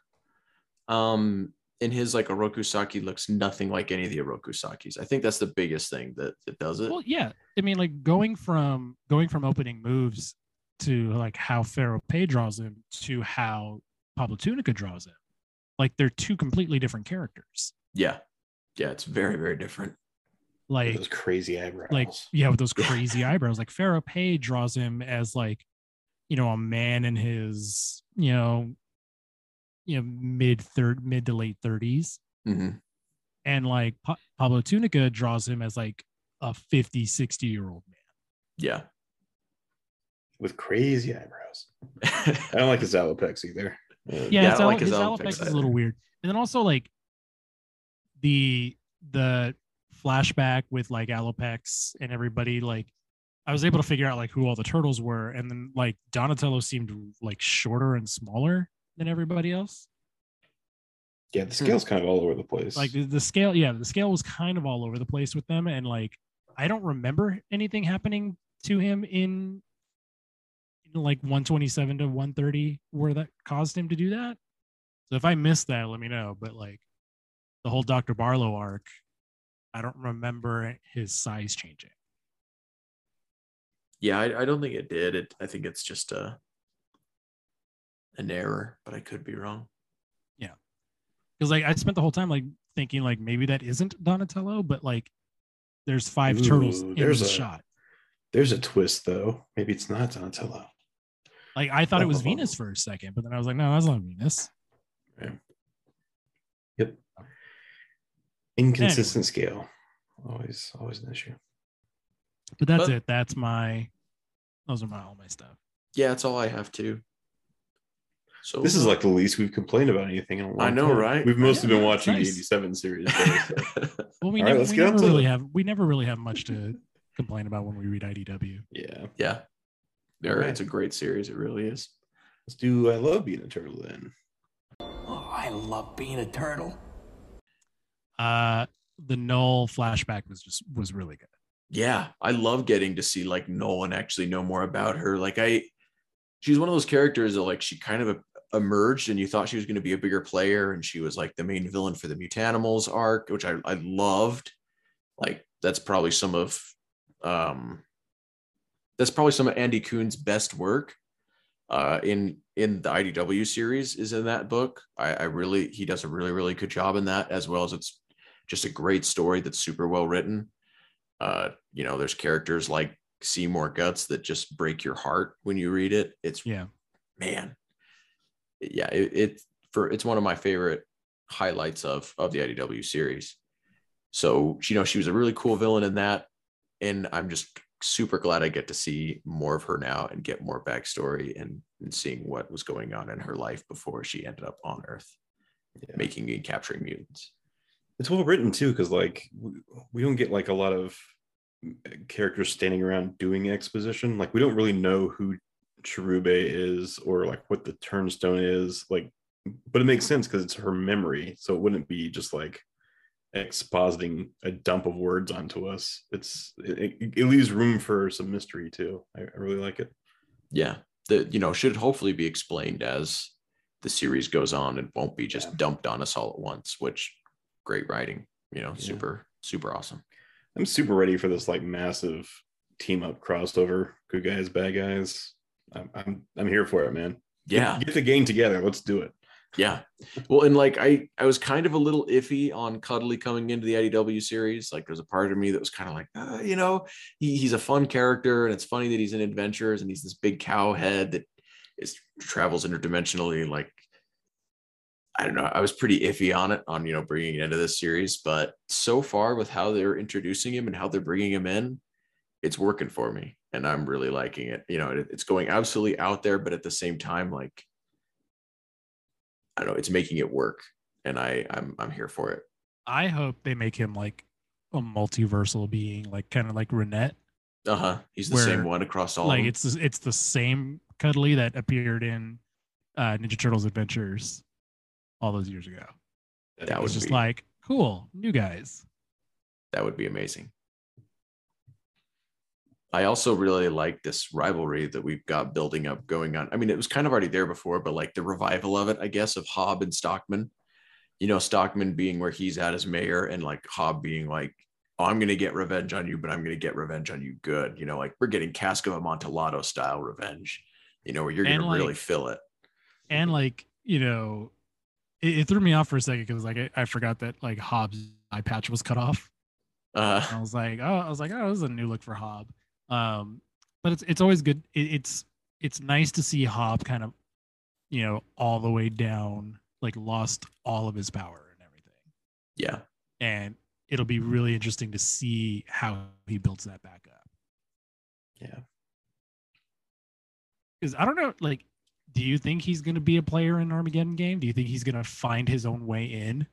Um, in his like Oroku Saki looks nothing like any of the Oroku Sakis. I think that's the biggest thing that that does it. well yeah i mean like going from going from opening moves to like how fero pe draws him to how pablo tunica draws him like they're two completely different characters Yeah. Yeah, it's very, very different. like those crazy eyebrows. like yeah with those crazy *laughs* eyebrows like fero pe draws him as like you know a man in his you know you know mid third mid to late 30s Mhm. and like pa- pablo tunica draws him as like a 50 60 year old man Yeah. with crazy eyebrows. I don't like his alopex either. Uh, yeah, Yeah, his, I al- like his his Alopex Alopex is a little weird. And then also like the the flashback with like Alopex and everybody like I was able to figure out like who all the turtles were, and then like Donatello seemed like shorter and smaller than everybody else. yeah, the scale's kind of all over the place. Like the, the scale, yeah, the scale was kind of all over the place with them, and like I don't remember anything happening to him in, in like 127 to 130 where that caused him to do that. So if I missed that, let me know. But like the whole Dr. Barlow arc, I don't remember his size changing. Yeah, I, I don't think it did. It I think it's just a an error, but I could be wrong. Yeah. Because like I spent the whole time like thinking like maybe that isn't Donatello, but like there's five turtles Ooh, in there's the a- shot. There's a twist though. Maybe it's not Donatello. Like I thought it was Oh. Venus for a second, but then I was like, no, that's not Venus. Yep. Inconsistent scale. Always, always an issue. But that's But- it. That's my those are my all my stuff. Yeah, that's all I have too. So This is like the least we've complained about anything in a long I know, time. right? We've mostly Yeah, been watching nice. the 87 series. though, so. *laughs* Well, we All right, never, let's we never really it. have we never really have much to complain about when we read IDW. yeah. yeah. There, Alright. it's a great series. It really is. Let's do I love being a turtle then. Oh, I love being a turtle. Uh the null flashback was just was really good. Yeah, I love getting to see like Nolan actually know more about her. Like I, she's one of those characters that like she kind of emerged, and you thought she was going to be a bigger player, and she was like the main villain for the Mutanimals arc, which I I loved. Like that's probably some of, um, that's probably some of Andy Kuhn's best work. Uh, in in the IDW series is in that book. I, I really he does a really really good job in that as well as it's just a great story that's super well written uh you know there's characters like seymour guts that just break your heart when you read it it's Yeah. man yeah it, it for it's one of my favorite highlights of of the idw series so you know she was a really cool villain in that and i'm just super glad i get to see more of her now and get more backstory and, and seeing what was going on in her life before she ended up on earth Yeah. making and capturing mutants It's well written too, because like we, we don't get like a lot of uh, characters standing around doing exposition. Like we don't really know who Cherubae is or like what the turnstone is. Like, but it makes sense because it's her memory, so it wouldn't be just like expositing a dump of words onto us. It's it, it, leaves room for some mystery too. I, I really like it. yeah that you know should hopefully be explained as the series goes on and won't be just Yeah. dumped on us all at once which great writing you know Yeah. super super awesome I'm super ready for this like massive team up crossover. Good guys, bad guys. I'm I'm, I'm here for it, man. Get- yeah get the gang together. Let's do it. yeah well and like i i was kind of a little iffy on Cudley coming into the idw series like there's a part of me that was kind of like uh, you know he, he's a fun character and it's funny that he's in adventures and he's this big cow head that is travels interdimensionally like I don't know. I was pretty iffy on it, on you know bringing it into this series, but so far with how they're introducing him and how they're bringing him in, it's working for me, and I'm really liking it. You know, it, it's going absolutely out there, but at the same time, like I don't know, it's making it work, and I I'm I'm here for it. I hope they make him like a multiversal being, like kind of like Renet. Uh huh. He's the Where, same one across all. like it's the- it's the same Cudley that appeared in uh Ninja Turtles Adventures all those years ago. that It was just be like cool, new guys. that would be amazing. I also really like this rivalry that we've got building up going on. I mean, it was kind of already there before, but like the revival of it, I guess, of Hob and Stockman. You know, Stockman being where he's at as mayor, and like Hob being like, oh, I'm going to get revenge on you, but I'm going to get revenge on you good. You know, like we're getting Cask of Amontillado style revenge, you know, where you're going to like- really feel it. And like, you know, it, it threw me off for a second because like I, I forgot that like Hob's eye patch was cut off. Uh, I was like, oh, I was like, oh, this is a new look for Hob. Um, but it's it's always good. It, it's it's nice to see Hob kind of, you know, all the way down, like lost all of his power and everything. yeah. And it'll be really interesting to see how he builds that back up. Yeah. because I don't know, like, do you think he's going to be a player in Armageddon game? Do you think he's going to find his own way in?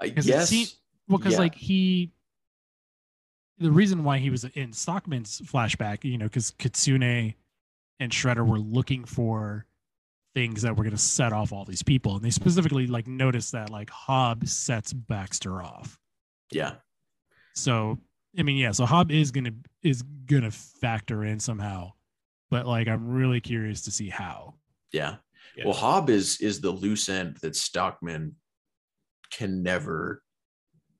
I Because it guess. seem- Well, because Yeah. like he, the reason why he was in Stockman's flashback, you know, because Kitsune and Shredder were looking for things that were going to set off all these people, and they specifically like noticed that like Hob sets Baxter off. yeah. So I mean, yeah. So Hob is gonna is gonna factor in somehow, but like I'm really curious to see how. Yeah. Yeah. Well, Hob is is the loose end that Stockman can never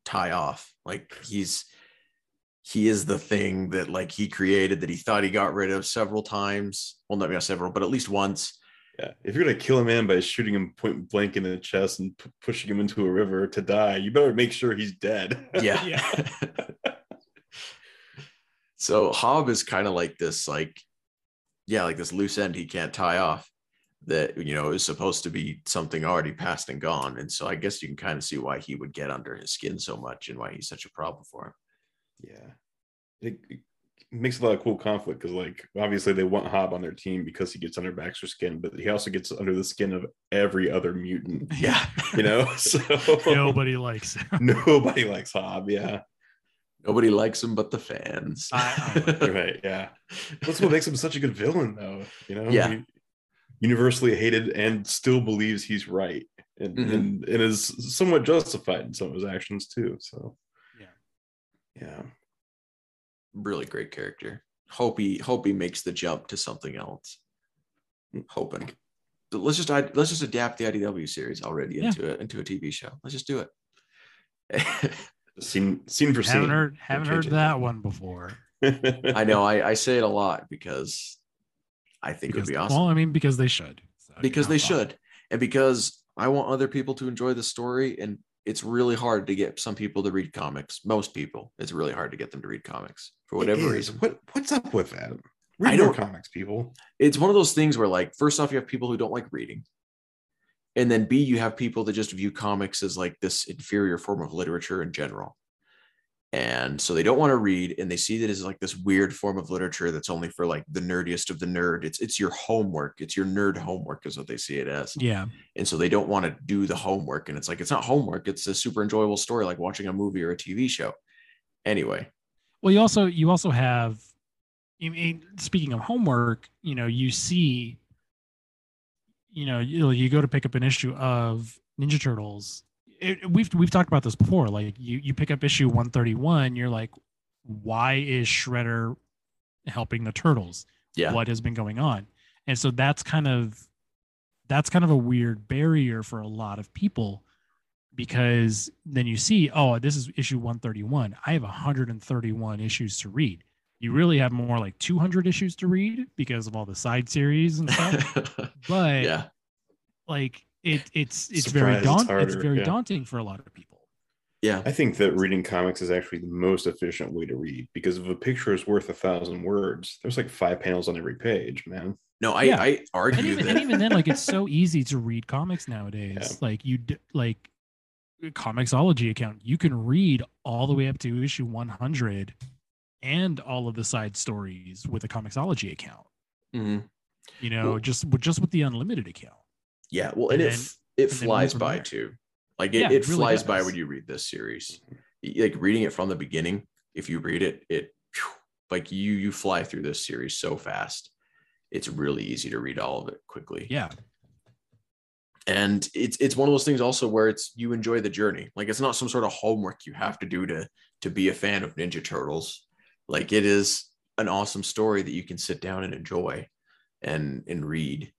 tie off. Like he's he is the thing that like he created that he thought he got rid of several times. Well, not several, but at least once. Yeah, if you're gonna kill a man by shooting him point blank in the chest and p- pushing him into a river to die, you better make sure he's dead. Yeah. *laughs* Yeah. *laughs* so Hob is kind of like this, like, yeah, like this loose end he can't tie off that, you know, is supposed to be something already past and gone. And so I guess you can kind of see why he would get under his skin so much and why he's such a problem for him. Yeah, it, it makes a lot of cool conflict because, like, obviously they want Hob on their team because he gets under Baxter's skin, but he also gets under the skin of every other mutant. *laughs* Yeah. You know, *laughs* so *laughs* Nobody likes him. nobody likes Hob. Yeah, Nobody likes him but the fans. I- I like right. Yeah, that's what makes him such a good villain, though. You know, Yeah. He- universally hated and still believes he's right, and, Mhm. and and is somewhat justified in some of his actions too. So, Yeah. yeah, really great character. Hope he hope he makes the jump to something else. Mm. Hoping. But let's just let's just adapt the IDW series already Yeah. into it into a TV show. Let's just do it. *laughs* scene scene for scene. haven't heard haven't heard that one before. *laughs* I know I, I say it a lot because I think Because, it would be awesome. Well, I mean, because they should. So, because they should. And because I want other people to enjoy the story. And it's really hard to get some people to read comics. Most people, it's really hard to get them to read comics for whatever reason. What what's up with that? I Read more comics, people. it's one of those things where like first off you have people who don't like reading and then b you have people that just view comics as like this inferior form of literature in general and so they don't want to read and they see that as like this weird form of literature that's only for like the nerdiest of the nerd it's it's your homework it's your nerd homework is what they see it as Yeah. and so they don't want to do the homework and it's like it's not homework it's a super enjoyable story like watching a movie or a tv show anyway Well, you also you also have. I mean, speaking of homework, you know, you see. You know, you, you go to pick up an issue of Ninja Turtles. It, we've we've talked about this before. Like you you pick up issue one thirty one, you're like, why is Shredder helping the turtles? yeah. What has been going on? And so that's kind of that's kind of a weird barrier for a lot of people because then you see oh this is issue 131 i have 131 issues to read. You really have more like 200 issues to read because of all the side series and stuff. *laughs* But yeah. like it it's it's very Surprise, it's daunting it's, harder, very yeah. daunting for a lot of people yeah I think that reading comics is actually the most efficient way to read because if a picture is worth a thousand words, there's like five panels on every page, man. no i Yeah. i and argue even, that and even then like it's so easy to read comics nowadays Yeah. like you d- like comiXology account you can read all the way up to issue 100 and all of the side stories with a comiXology account Mhm. you know Well- just with just with the unlimited account Yeah, well, and, And it then- it flies by there. too. Like it, Yeah, it really flies by when you read this series. Mm-hmm. Like reading it from the beginning, if you read it, it like you you fly through this series so fast. It's really easy to read all of it quickly. yeah And it's it's one of those things also where it's you enjoy the journey. Like it's not some sort of homework you have to do to to be a fan of Ninja Turtles. Like it is an awesome story that you can sit down and enjoy and and read.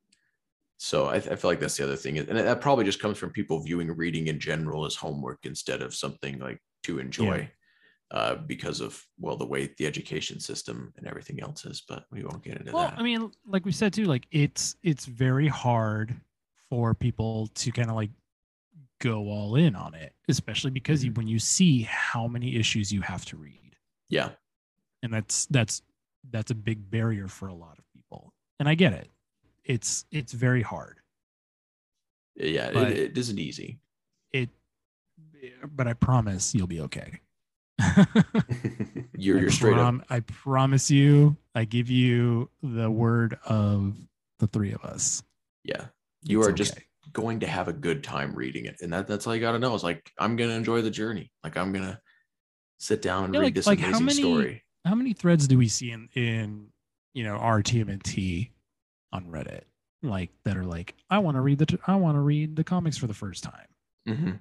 So I, I feel like that's the other thing, and that probably just comes from people viewing reading in general as homework instead of something like to enjoy, uh, because of well the way the education system and everything else is. But we won't get into that. well that. i mean like we said too like it's it's very hard for people to kind of like go all in on it especially because you when you see how many issues you have to read yeah, and that's that's that's a big barrier for a lot of people and i get it it's it's very hard yeah, it, it isn't easy. it but i promise you'll be okay *laughs* You're you're straight up. I promise you, I give you the word of the three of us. Yeah. You It's are just going to have a good time reading it. And that that's all you gotta know. Is like I'm gonna enjoy the journey. Like I'm gonna sit down and Yeah, read like- this like how many- story. How many threads do we see in in you know our TMNT on Reddit like that are like I want to read the t- I want to read the comics for the first time, hmm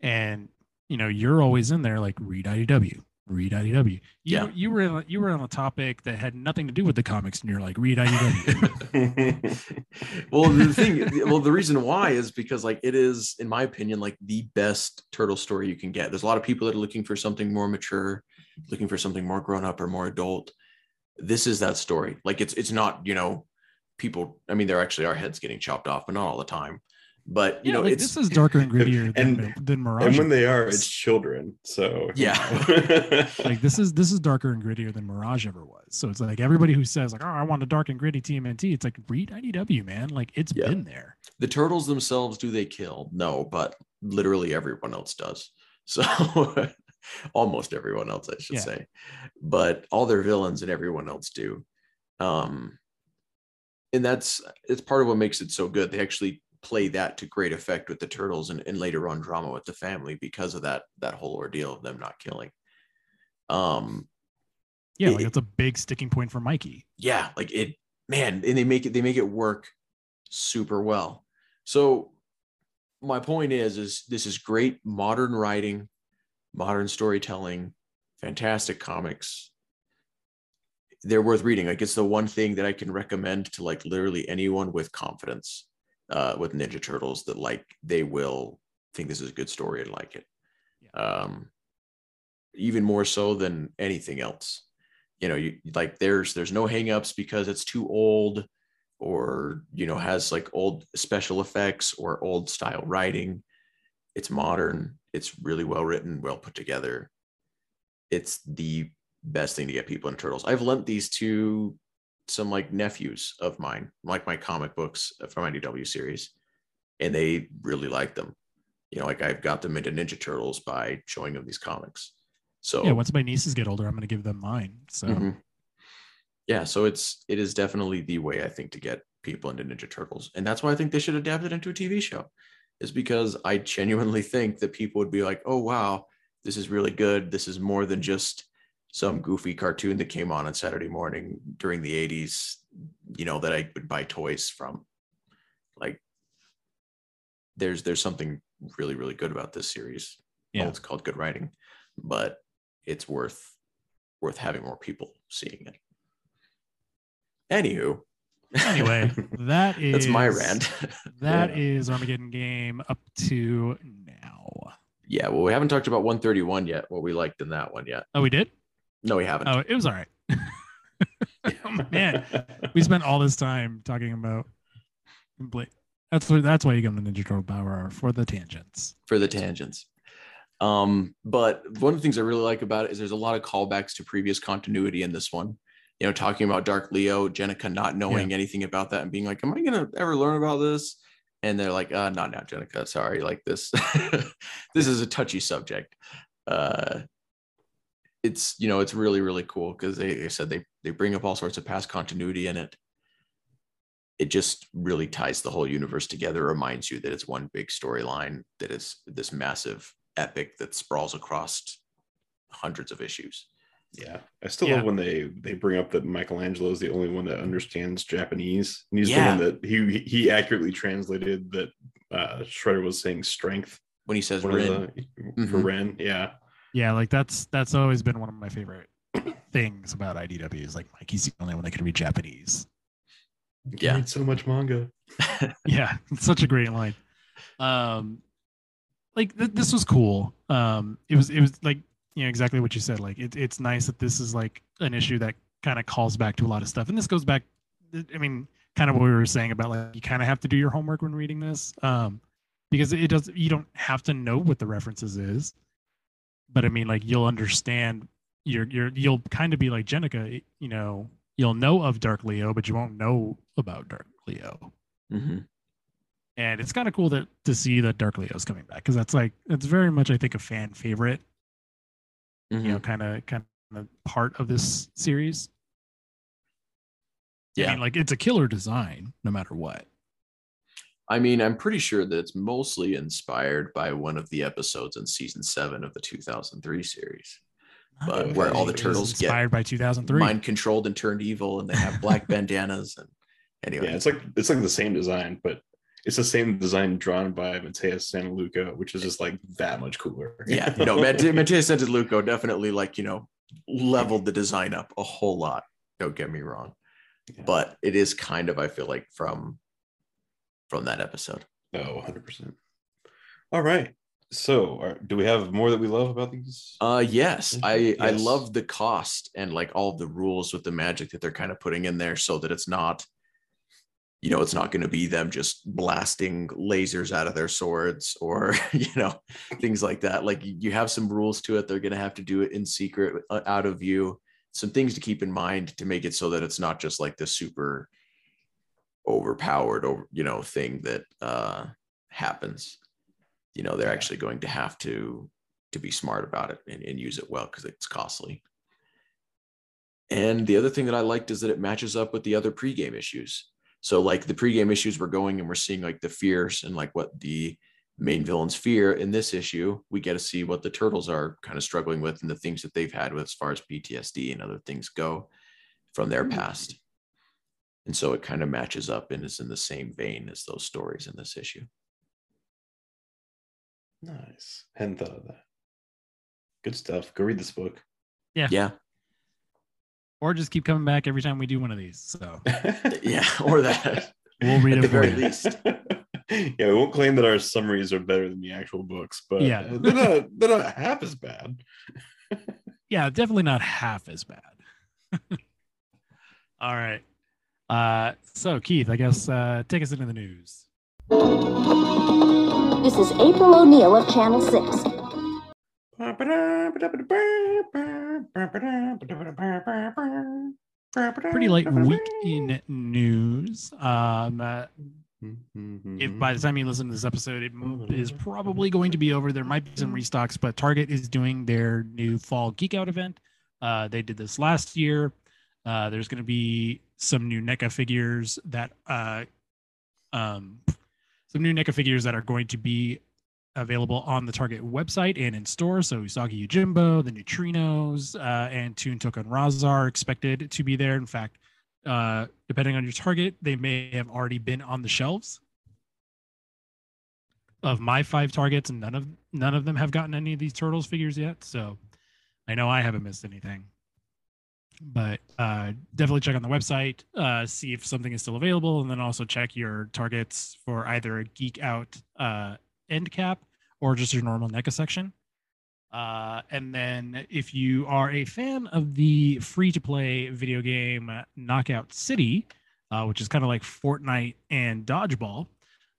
and you know you're always in there like read IDW, read IDW. You, Yeah. you were you were on a topic that had nothing to do with the comics, and you're like read IDW. *laughs* *laughs* well the thing well the reason why is because like it is in my opinion like the best turtle story you can get there's a lot of people that are looking for something more mature looking for something more grown up or more adult this is that story like it's it's not you know people i mean there actually are heads getting chopped off but not all the time but you yeah, know like, it's this is darker and grittier And- than than Mirage. and when they are, it's children. So Yeah. *laughs* like this is this is darker and grittier than Mirage ever was. So it's like everybody who says like, oh, I want a dark and gritty TMNT. It's like read IDW, man. Like it's Yeah. been there. the turtles themselves do they kill no but literally everyone else does *laughs* so almost everyone else i should Yeah. say but all their villains and everyone else do um and that's it's part of what makes it so good. They actually play that to great effect with the turtles and, and later on drama with the family because of that that whole ordeal of them not killing. Um Yeah, It- like it's a big sticking point for Mikey. yeah like it man and they make it they make it work super well. So my point is is this is great modern writing modern storytelling fantastic comics they're worth reading. Like it's the one thing that i can recommend to like literally anyone with confidence uh with ninja turtles that like they will think this is a good story and like it. Um even more so than anything else. You know you like there's there's no hangups because it's too old or you know has like old special effects or old style writing. It's modern. It's really well written well put together. It's the best thing to get people into turtles i've lent these to some like nephews of mine like my comic books from my dw series and they really like them you know like i've got them into ninja turtles by showing them these comics so Yeah, once my nieces get older, I'm gonna give them mine. So Mhm. Yeah, so it's it is definitely the way I think to get people into Ninja Turtles, and that's why I think they should adapt it into a TV show, is because I genuinely think that people would be like, "Oh wow, this is really good. This is more than just some goofy cartoon that came on on Saturday morning during the '80s, you know, that I would buy toys from." Like, there's there's something really really good about this series. Well, Yeah. it's called good writing, but it's worth worth having more people seeing it. Anywho, anyway, *laughs* that is that's my rant. That Yeah. is Armageddon game up to now. yeah, well, we haven't talked about 131 yet. What we liked in that one yet? Oh, we did? No, we haven't. Oh, it was all right. *laughs* Oh, man, *laughs* we spent all this time talking about complete. That's what. That's why you come to Ninja Turtle Power Hour for the tangents. for the tangents. Um, but one of the things I really like about it is there's a lot of callbacks to previous continuity in this one. You know, talking about Dark Leo, Jennika not knowing anything about that and being like, "Am I gonna ever learn about this?" And they're like, "Uh, not now, Jennika. Sorry, like this. *laughs* this is a touchy subject." Uh, it's you know, it's really really cool because they, they said they they bring up all sorts of past continuity in it. It just really ties the whole universe together. Reminds you that it's one big storyline that is this massive epic that sprawls across hundreds of issues. Yeah, I still Yeah. love when they they bring up that Michelangelo is the only one that understands Japanese. And he's Yeah. the one that he he accurately translated that uh, Shredder was saying strength. When he says One of Rin, the- for Mhm. Ren, yeah. Yeah, like that's that's always been one of my favorite *coughs* things about IDW. Is like Mikey's the only one that can read Japanese. Yeah. read so much manga. *laughs* yeah it's such a great line um like th- this was cool um it was it was like you know exactly what you said like it, it's nice that this is like an issue that kind of calls back to a lot of stuff and this goes back i mean kind of what we were saying about like you kind of have to do your homework when reading this um because it does you don't have to know what the references is but i mean like you'll understand you're you're you'll kind of be like Jennika you know you'll know of dark leo but you won't know about dark leo Mhm. and it's kind of cool that to see that Dark Leo's coming back because that's like it's very much I think a fan favorite. you know, kind of kind of part of this series. I Yeah. mean, like it's a killer design, no matter what. I mean, I'm pretty sure that it's mostly inspired by one of the episodes in season seven of the 2003 series, but Oh, where all the it was turtles get inspired by 2003. mind controlled and turned evil, and they have black *laughs* bandanas. And anyway, Yeah, it's like it's like the same design, but it's the same design drawn by Mateus Santolouco, which is just like that much cooler. yeah, you know, Mate- *laughs* Mateus Santolouco definitely like you know leveled the design up a whole lot. Don't get me wrong, Yeah. but it is kind of I feel like from from that episode. Oh, 100%. All right. So, are, do we have more that we love about these? Uh yes, I I love the cost and like all of the rules with the magic that they're kind of putting in there so that it's not you know, it's not going to be them just blasting lasers out of their swords or, *laughs* you know, things like that. Like you you have some rules to it. They're going to have to do it in secret uh, out of view. Some things to keep in mind to make it so that it's not just like the super overpowered over, you know, thing that uh happens. You know, they're Yeah. actually going to have to to be smart about it and, and use it well because it's costly. And the other thing that I liked is that it matches up with the other pregame issues. So like the pregame issues we're going and we're seeing like the fears and like what the main villains fear in this issue, we get to see what the turtles are kind of struggling with and the things that they've had with as far as PTSD and other things go from their past. And so it kind of matches up and is in the same vein as those stories in this issue. Nice. Hadn't thought of that. Good stuff. Go read this book. Yeah. Yeah. Or just keep coming back every time we do one of these. So *laughs* Yeah. Or that. we'll read At it the very you. least. *laughs* yeah, we won't claim that our summaries are better than the actual books, but Yeah. *laughs* they're not they're not half as bad. Yeah, definitely not half as bad. All right. Uh, so Keith, I guess uh, take us into the news. This is April O'Neil of Channel 6. Pretty late week in news. Um, uh, if by the time you listen to this episode, it is probably going to be over. There might be some restocks, but Target is doing their new fall geek out event. Uh, they did this last year. Uh, there's going to be some new NECA figures that, uh, um, some new NECA figures that are going to be available on the Target website and in store. So Usagi Yojimbo, the Neutrinos, uh, and Toon Tokka and Rahzar are expected to be there. In fact, uh, depending on your target, they may have already been on the shelves. Of my five targets, and none of none of them have gotten any of these turtles figures yet. So I know I haven't missed anything. But uh, definitely check on the website, uh, see if something is still available, and then also check your targets for either a geek out uh, end cap or just your normal NECA section. Uh, and then if you are a fan of the free to play video game Knockout City, uh, which is kind of like Fortnite and Dodgeball,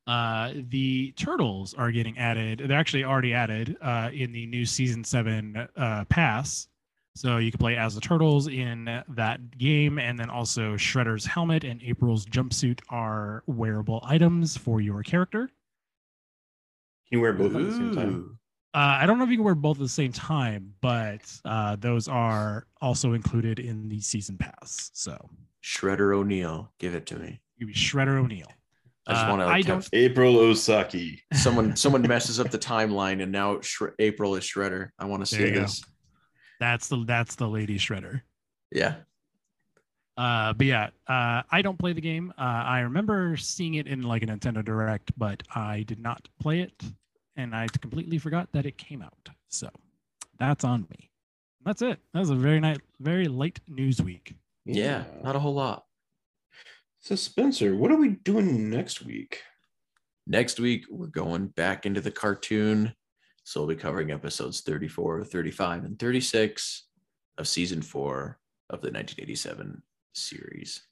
uh, the turtles are getting added. They're actually already added in the new season seven pass. So you can play as the turtles in that game, and then also Shredder's helmet and April's jumpsuit are wearable items for your character. Can you wear both at the same time? Uh, I don't know if you can wear both at the same time, but uh, those are also included in the season pass. So Shredder O'Neil, give it to me. you be Shredder O'Neil. I just Uh, want to. I don't- April Osaki. Someone someone *laughs* messes up the timeline, and now Shre- April is Shredder. I want to There see you go. this. That's the that's the lady Shredder. Yeah. Uh, but yeah, uh, I don't play the game. Uh, I remember seeing it in like a Nintendo Direct, but I did not play it, and I completely forgot that it came out. So that's on me. That's it. That was a very nice, very late news week. yeah, not a whole lot. So Spencer, what are we doing next week? Next week, we're going back into the cartoon. So we'll be covering episodes 34, 35, and 36 of season four of the 1987 series.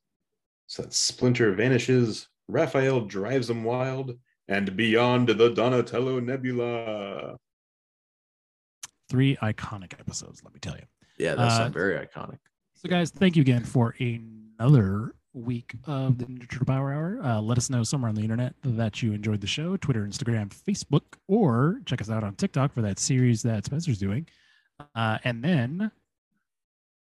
So that Splinter vanishes, Raphael drives them wild, and beyond the Donatello Nebula. Three iconic episodes, let me tell you. Yeah, that's Uh, very iconic. So, guys, thank you again for another week of the Ninja Turtle Power Hour. Uh, let us know somewhere on the internet that you enjoyed the show Twitter, Instagram, Facebook, or check us out on TikTok for that series that Spencer's doing. Uh, and then,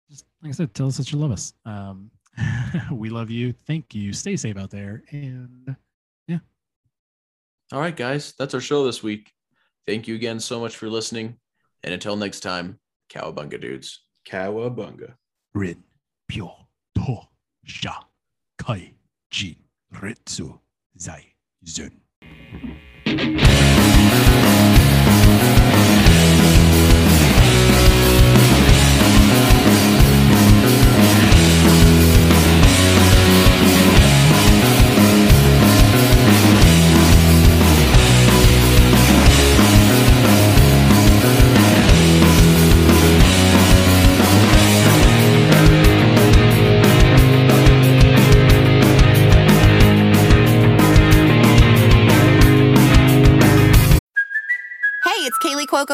just like I said, tell us that you love us. Um, *laughs* we love you. Thank you. Stay safe out there. And yeah. All right, guys, that's our show this week. Thank you again so much for listening. And until next time, cowabunga dudes. Cowabunga. Rin, Pyo, To, Sha, Kai, Jin, Ritsu, Zai, Zun.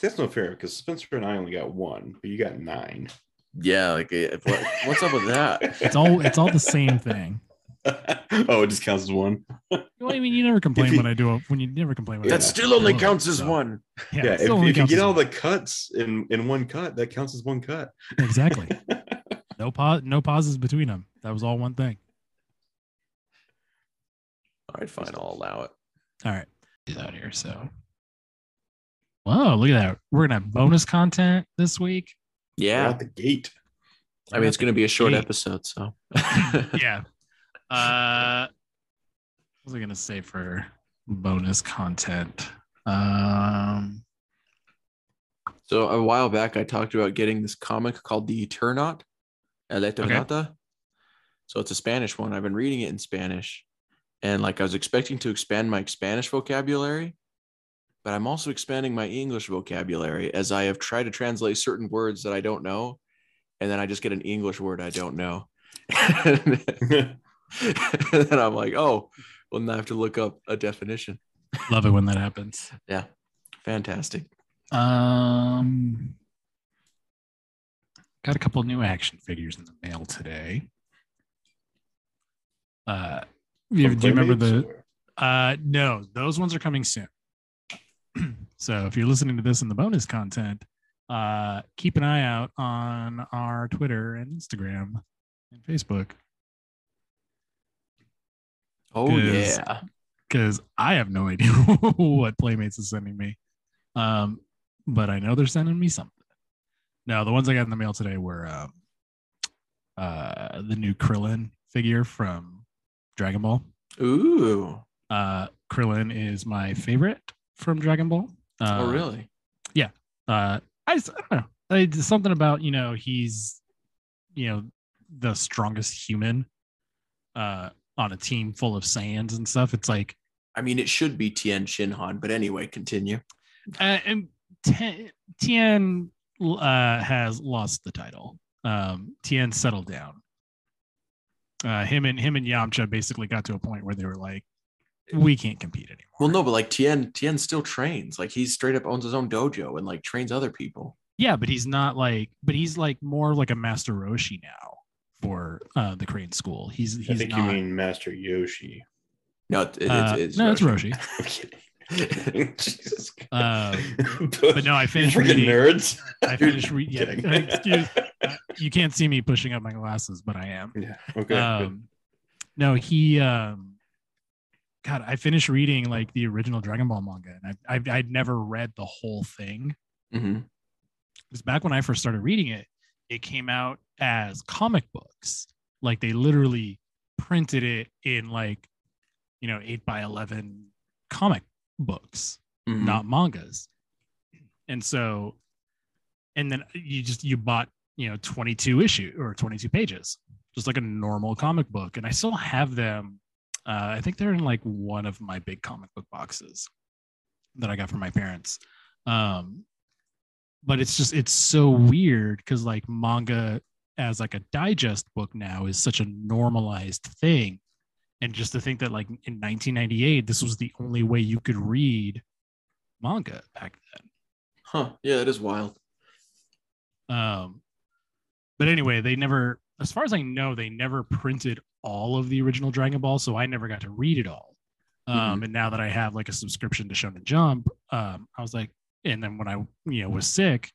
See, that's not fair because Spencer and I only got one, but you got nine. Yeah, like eh, what, what's up with that? *laughs* It's all it's all the same thing. *laughs* oh, it just counts as one. Well, I mean, you never complain you- when I do it. When you never complain when I That do still only counts as So, one. Yeah, Yeah, if, if you counts get all one. the cuts in in one cut, that counts as one cut. exactly. *laughs* No pause. No pauses between them. That was all one thing. All right, fine, I'll allow it. All right, get out here. So, whoa, look at that. We're gonna have bonus content this week. We're Yeah, out the gate. I mean it's going to be a short Hey. episode, so *laughs* yeah. *laughs* Uh, what was I gonna say for bonus content? Um, So a while back, I talked about getting this comic called The Eternaut, El Eternauta. So it's a Spanish one. I've been reading it in Spanish, and like I was expecting to expand my Spanish vocabulary, but I'm also expanding my English vocabulary as I have tried to translate certain words that I don't know, and then I just get an English word I don't know, *laughs* and then I'm like, oh, well, now I have to look up a definition. love it when that happens. Yeah, fantastic. Um, got a couple new action figures in the mail today. Uh, you- do you remember the? Uh, no, those ones are coming soon. *clears throat* so if you're listening to this in the bonus content, uh, keep an eye out on our Twitter and Instagram and Facebook Oh 'Cause- yeah. because I have no *laughs* idea what Playmates is sending me. Um, but I know they're sending me something. No, the ones I got in the mail today were um, uh, the new Krillin figure from Dragon Ball. Ooh. Uh, Krillin is my favorite from Dragon Ball. Uh, oh really? Yeah. Uh I, s- I don't know. It's something about you know he's you know the strongest human uh on a team full of Saiyans and stuff. It's like I mean, it should be Tien Shinhan, but anyway, continue. uh, and T- Tien uh has lost the title. Um Tien settled down. Uh him and him and Yamcha basically got to a point where they were like we can't compete anymore. Well, no, but like Tien, Tien still trains. Like he straight up owns his own dojo and like trains other people. Yeah, but he's not like, but he's like more like a Master Roshi now for uh, the Crane School. He's he's I think not. you mean Master Yoshi. No, it, it- uh, it's, it's no, it's Roshi. Roshi. *laughs* I'm kidding. *laughs* Jesus. Uh, *laughs* but, but no, I finished Freaking reading. nerds. I finished reading. Yeah, excuse. uh, you can't see me pushing up my glasses, but I am. Yeah. Okay. Um, no, he. Um, God, I finished reading like the original Dragon Ball manga, and I, I I'd never read the whole thing. Because back when I first started reading it, it came out as comic books. Like they literally printed it in like, you know, eight by eleven comic books, Mhm. not mangas. And so, and then you just you bought you know twenty two issue or twenty two pages, just like a normal comic book. And I still have them. Uh, I think they're in like one of my big comic book boxes that I got from my parents. Um, but it's just it's so weird because like manga as like a digest book now is such a normalized thing and just to think that like in 1998 this was the only way you could read manga back then Huh. Yeah, that is wild. um but anyway they never as far as i know they never printed all of the original dragon ball so i never got to read it all. Um and now that i have like a subscription to shonen jump um i was like and then when i you know was sick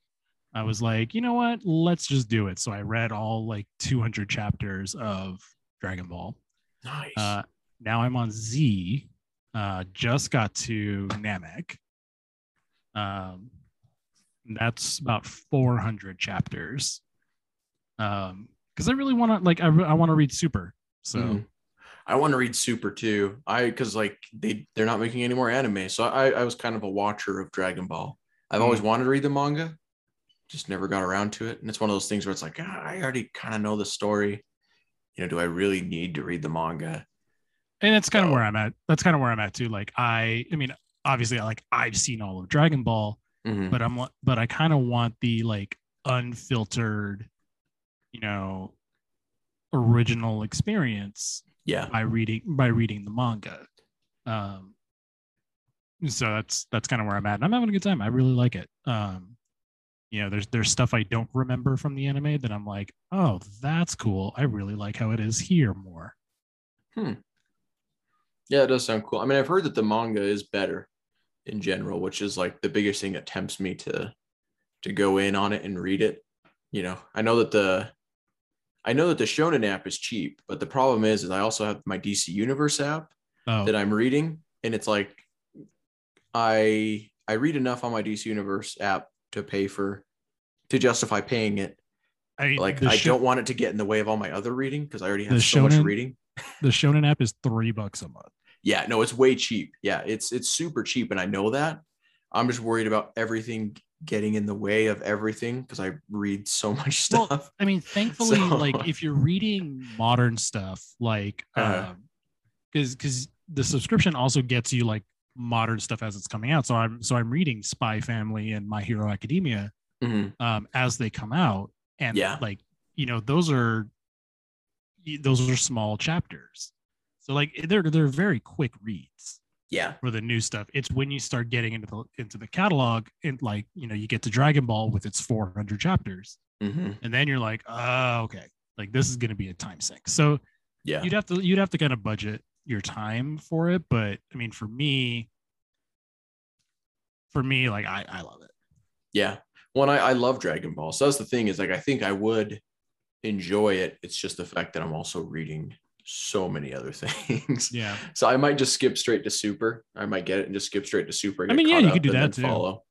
i was like you know what? Let's just do it. So i read all like 200 chapters of dragon ball. Nice. uh now i'm on z. Uh just got to namek. Um that's about 400 chapters. Um because i really want to like i, I want to read super so Mhm. I want to read Super too. I because like they they're not making any more anime, so I I was kind of a watcher of Dragon Ball. I've always wanted to read the manga, just never got around to it. And it's one of those things where it's like ah, I already kind of know the story. You know, do I really need to read the manga? and that's kind of where i'm at that's kind of where i'm at too like i i mean obviously like i've seen all of dragon ball Mhm. but i'm but i kind of want the like unfiltered you know original experience Yeah. by reading by reading the manga um so that's that's kind of where i'm at and i'm having a good time i really like it um you know there's there's stuff i don't remember from the anime that i'm like oh that's cool i really like how it is here more Hmm. Yeah, it does sound cool. I mean, I've heard that the manga is better in general, which is like the biggest thing that tempts me to to go in on it and read it. You know, I know that the I know that the Shonen app is cheap, but the problem is, is I also have my DC Universe app oh that I'm reading, and it's like I I read enough on my DC Universe app to pay for to justify paying it. I, Like I sho- don't want it to get in the way of all my other reading because I already have so much reading. *laughs* the shonen app is three bucks a month Yeah, no, it's way cheap. Yeah, it's it's super cheap, and I know that. I'm just worried about everything getting in the way of everything because I read so *laughs* much stuff. Well, I mean, thankfully, So- like if you're *laughs* reading modern stuff, like Uh-huh. um, because because the subscription also gets you like modern stuff as it's coming out. So I'm so I'm reading Spy Family and My Hero Academia Mhm. um as they come out, and Yeah. like you know those are those are small chapters. So like they're they're very quick reads Yeah, for the new stuff. It's when you start getting into the into the catalog and like you know you get to Dragon Ball with its 400 chapters hmm and then you're like, oh, okay, like this is going to be a time sink. So yeah, you'd have to you'd have to kind of budget your time for it. But I mean, for me, for me, like I I love it. yeah. One, I, I love Dragon Ball. So that's the thing is like I think I would enjoy it. It's just the fact that I'm also reading so many other *laughs* things. Yeah, So I might just skip straight to Super. I might get it and just skip straight to Super. I mean, yeah, you could do that too. Follow.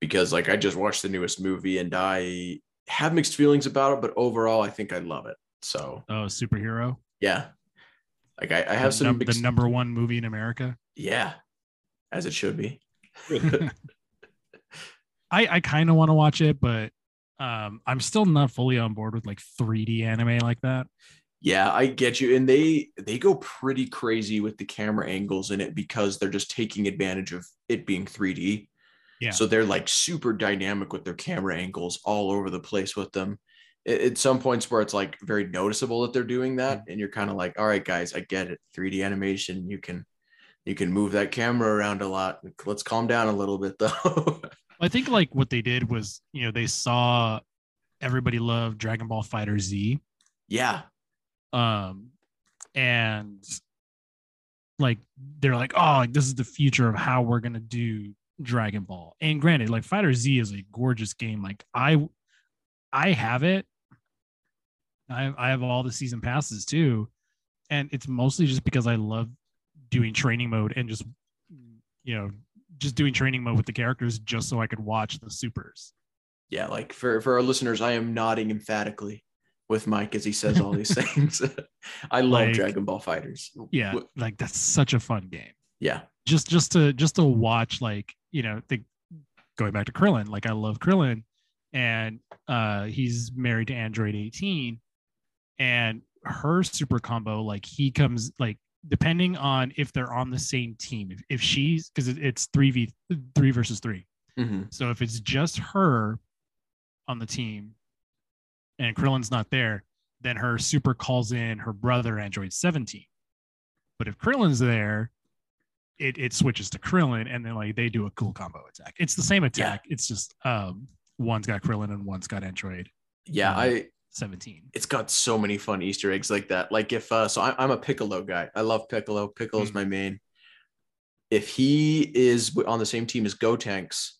Because like I just watched the newest movie and I have mixed feelings about it, but overall I think I love it. So oh, superhero. yeah, like I, I have the, some num- mixed, the number one movie in America. yeah, as it should be. *laughs* *laughs* I I kind of want to watch it, but um, I'm still not fully on board with like 3D anime like that. Yeah, I get you. And they they go pretty crazy with the camera angles in it because they're just taking advantage of it being 3D. Yeah. So they're like super dynamic with their camera angles all over the place with them. At, at some points where it's like very noticeable that they're doing that, mm. and you're kind of like, all right, guys, I get it. 3D animation, you can you can move that camera around a lot. Let's calm down a little bit *laughs* though. I think like what they did was, you know, they saw everybody loved Dragon Ball Fighter Z. yeah. Um and like they're like, oh, like this is the future of how we're gonna do Dragon Ball. And granted, like Fighter Z is a gorgeous game. Like I I have it. I I have all the season passes too. And it's mostly just because I love doing training mode and just you know just doing training mode with the characters just so I could watch the supers. Yeah, like for for our listeners, I am nodding emphatically with Mike as he says all these *laughs* things. *laughs* I love Like- Dragon Ball FighterZ. Yeah, like that's such a fun game. Yeah. Just just to just to watch like, you know, the going back to Krillin, like I love Krillin and uh he's married to Android 18 and her super combo like he comes like depending on if they're on the same team if, if she's because it's 3v 3 versus 3 Mhm. So if it's just her on the team and Krillin's not there, then her super calls in her brother Android 17. But if Krillin's there, it, it switches to Krillin and then like they do a cool combo attack. It's the same attack. It's just um one's got Krillin and one's got Android Yeah, Um, I 17. it's got so many fun Easter eggs like that. Like if uh, so, I, I'm a Piccolo guy. I love Piccolo. Piccolo's Mhm. my main. If he is on the same team as Gotenks,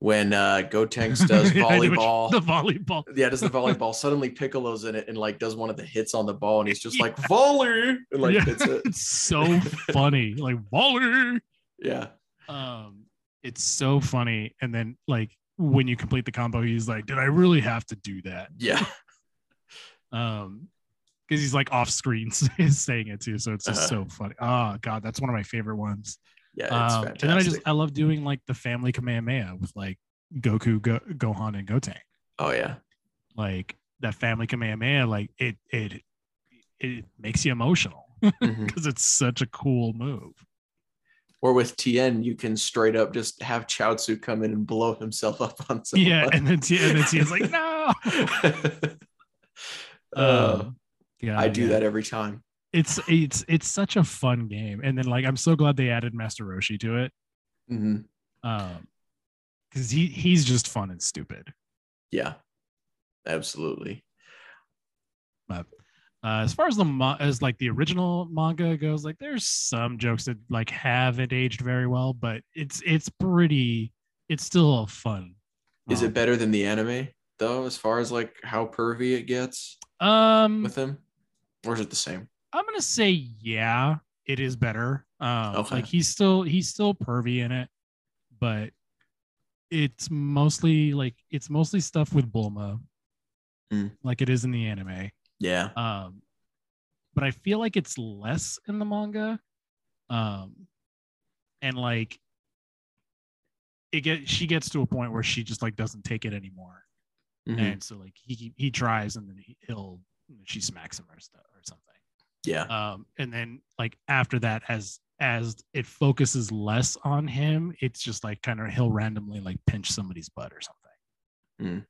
when uh, Gotenks *laughs* does Yeah, I know which- volleyball, The volleyball. yeah, does the volleyball. Suddenly Piccolo's in it and like does one of the hits on the ball, and he's just like volley, and like Yeah, hits it. *laughs* it's so funny. Like volley. Yeah, Um, it's so funny. And then like when you complete the combo, he's like, "Did I really have to do that?" yeah, *laughs* Um, because he's like off screen saying it too, so it's just Uh-huh. so funny. Oh god, that's one of my favorite ones. Yeah. It's Um, fantastic. and then I just I love doing like the family Kamehameha with like Goku, Go- Gohan, and Goten. oh yeah, Like that family Kamehameha, like it it it makes you emotional *laughs* because it's such a cool move. Or with Tien, you can straight up just have Chaozu come in and blow himself up on someone. Yeah, and then T- and then *laughs* Tien's like, no. Uh, *laughs* Um, yeah, I do yeah. that every time. It's it's it's such a fun game, and then like I'm so glad they added Master Roshi to it, Mhm. um, because he he's just fun and stupid. Yeah, absolutely. But uh, as far as the ma- as like the original manga goes, like there's some jokes that like haven't aged very well, but it's it's pretty. It's still fun. Is Um, it better than the anime though, as far as like how pervy it gets Um, with him, or is it the same? I'm gonna say yeah, it is better. Um, Okay. like he's still he's still pervy in it, but it's mostly like it's mostly stuff with Bulma, Mm. like it is in the anime. Yeah, Um, but I feel like it's less in the manga. Um, and like it get she gets to a point where she just like doesn't take it anymore, Mhm. and so like he he tries and then he, he'll she smacks him or stuff or something. Yeah, um and then like after that as as it focuses less on him it's just like kind of he'll randomly like pinch somebody's butt or something Mm.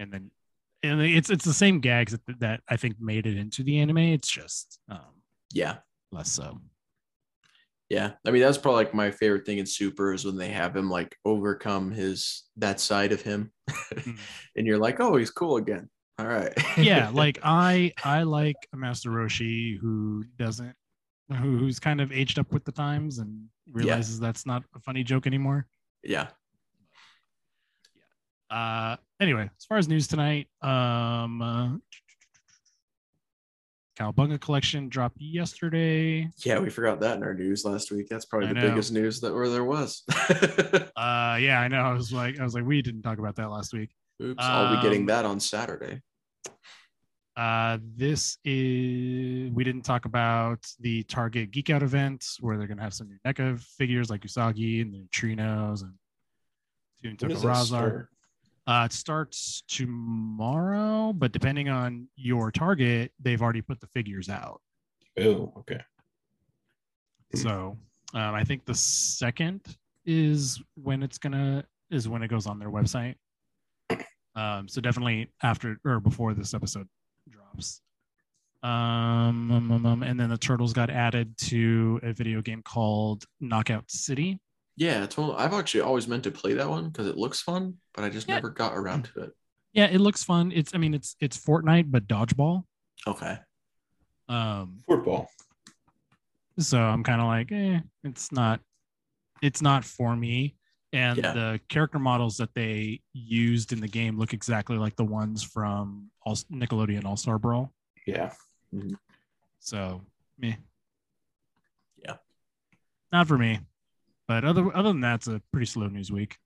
and then and it's it's the same gags that, that i think made it into the anime it's just um yeah, less so yeah. I mean, that's probably like my favorite thing in Super is when they have him like overcome his that side of him, Mm. *laughs* and you're like, oh, he's cool again. All right. yeah *laughs* like i i like a master roshi who doesn't who, who's kind of aged up with the times and realizes that's not a funny joke anymore yeah. Uh, anyway, as far as news tonight, um, uh, Cowabunga collection dropped yesterday. Yeah, we forgot that in our news last week. That's probably I the know. biggest news that where there was. *laughs* Uh, yeah, I know. I was like, I was like, we didn't talk about that last week. Oops, I'll be getting Um, that on Saturday. Uh, this is we didn't talk about the Target Geek Out event where they're gonna have some new NECA figures like Usagi and the neutrinos and does that Uh, it starts tomorrow, but depending on your target, they've already put the figures out. Oh, okay. So um, I think the second is when it's gonna is when it goes on their website. Um, so definitely after or before this episode drops. Um, um, um, um, and then the turtles got added to a video game called Knockout City. Yeah, totally. I've actually always meant to play that one because it looks fun, but I just Yeah. never got around to it. Yeah, it looks fun. It's I mean it's it's Fortnite but dodgeball. Okay. Um, Football. so i'm kind of like eh, it's not it's not for me and Yeah. the character models that they used in the game look exactly like the ones from all nickelodeon all-star brawl Yeah. Mm-hmm. so me Yeah. not for me but other other than that it's a pretty slow news week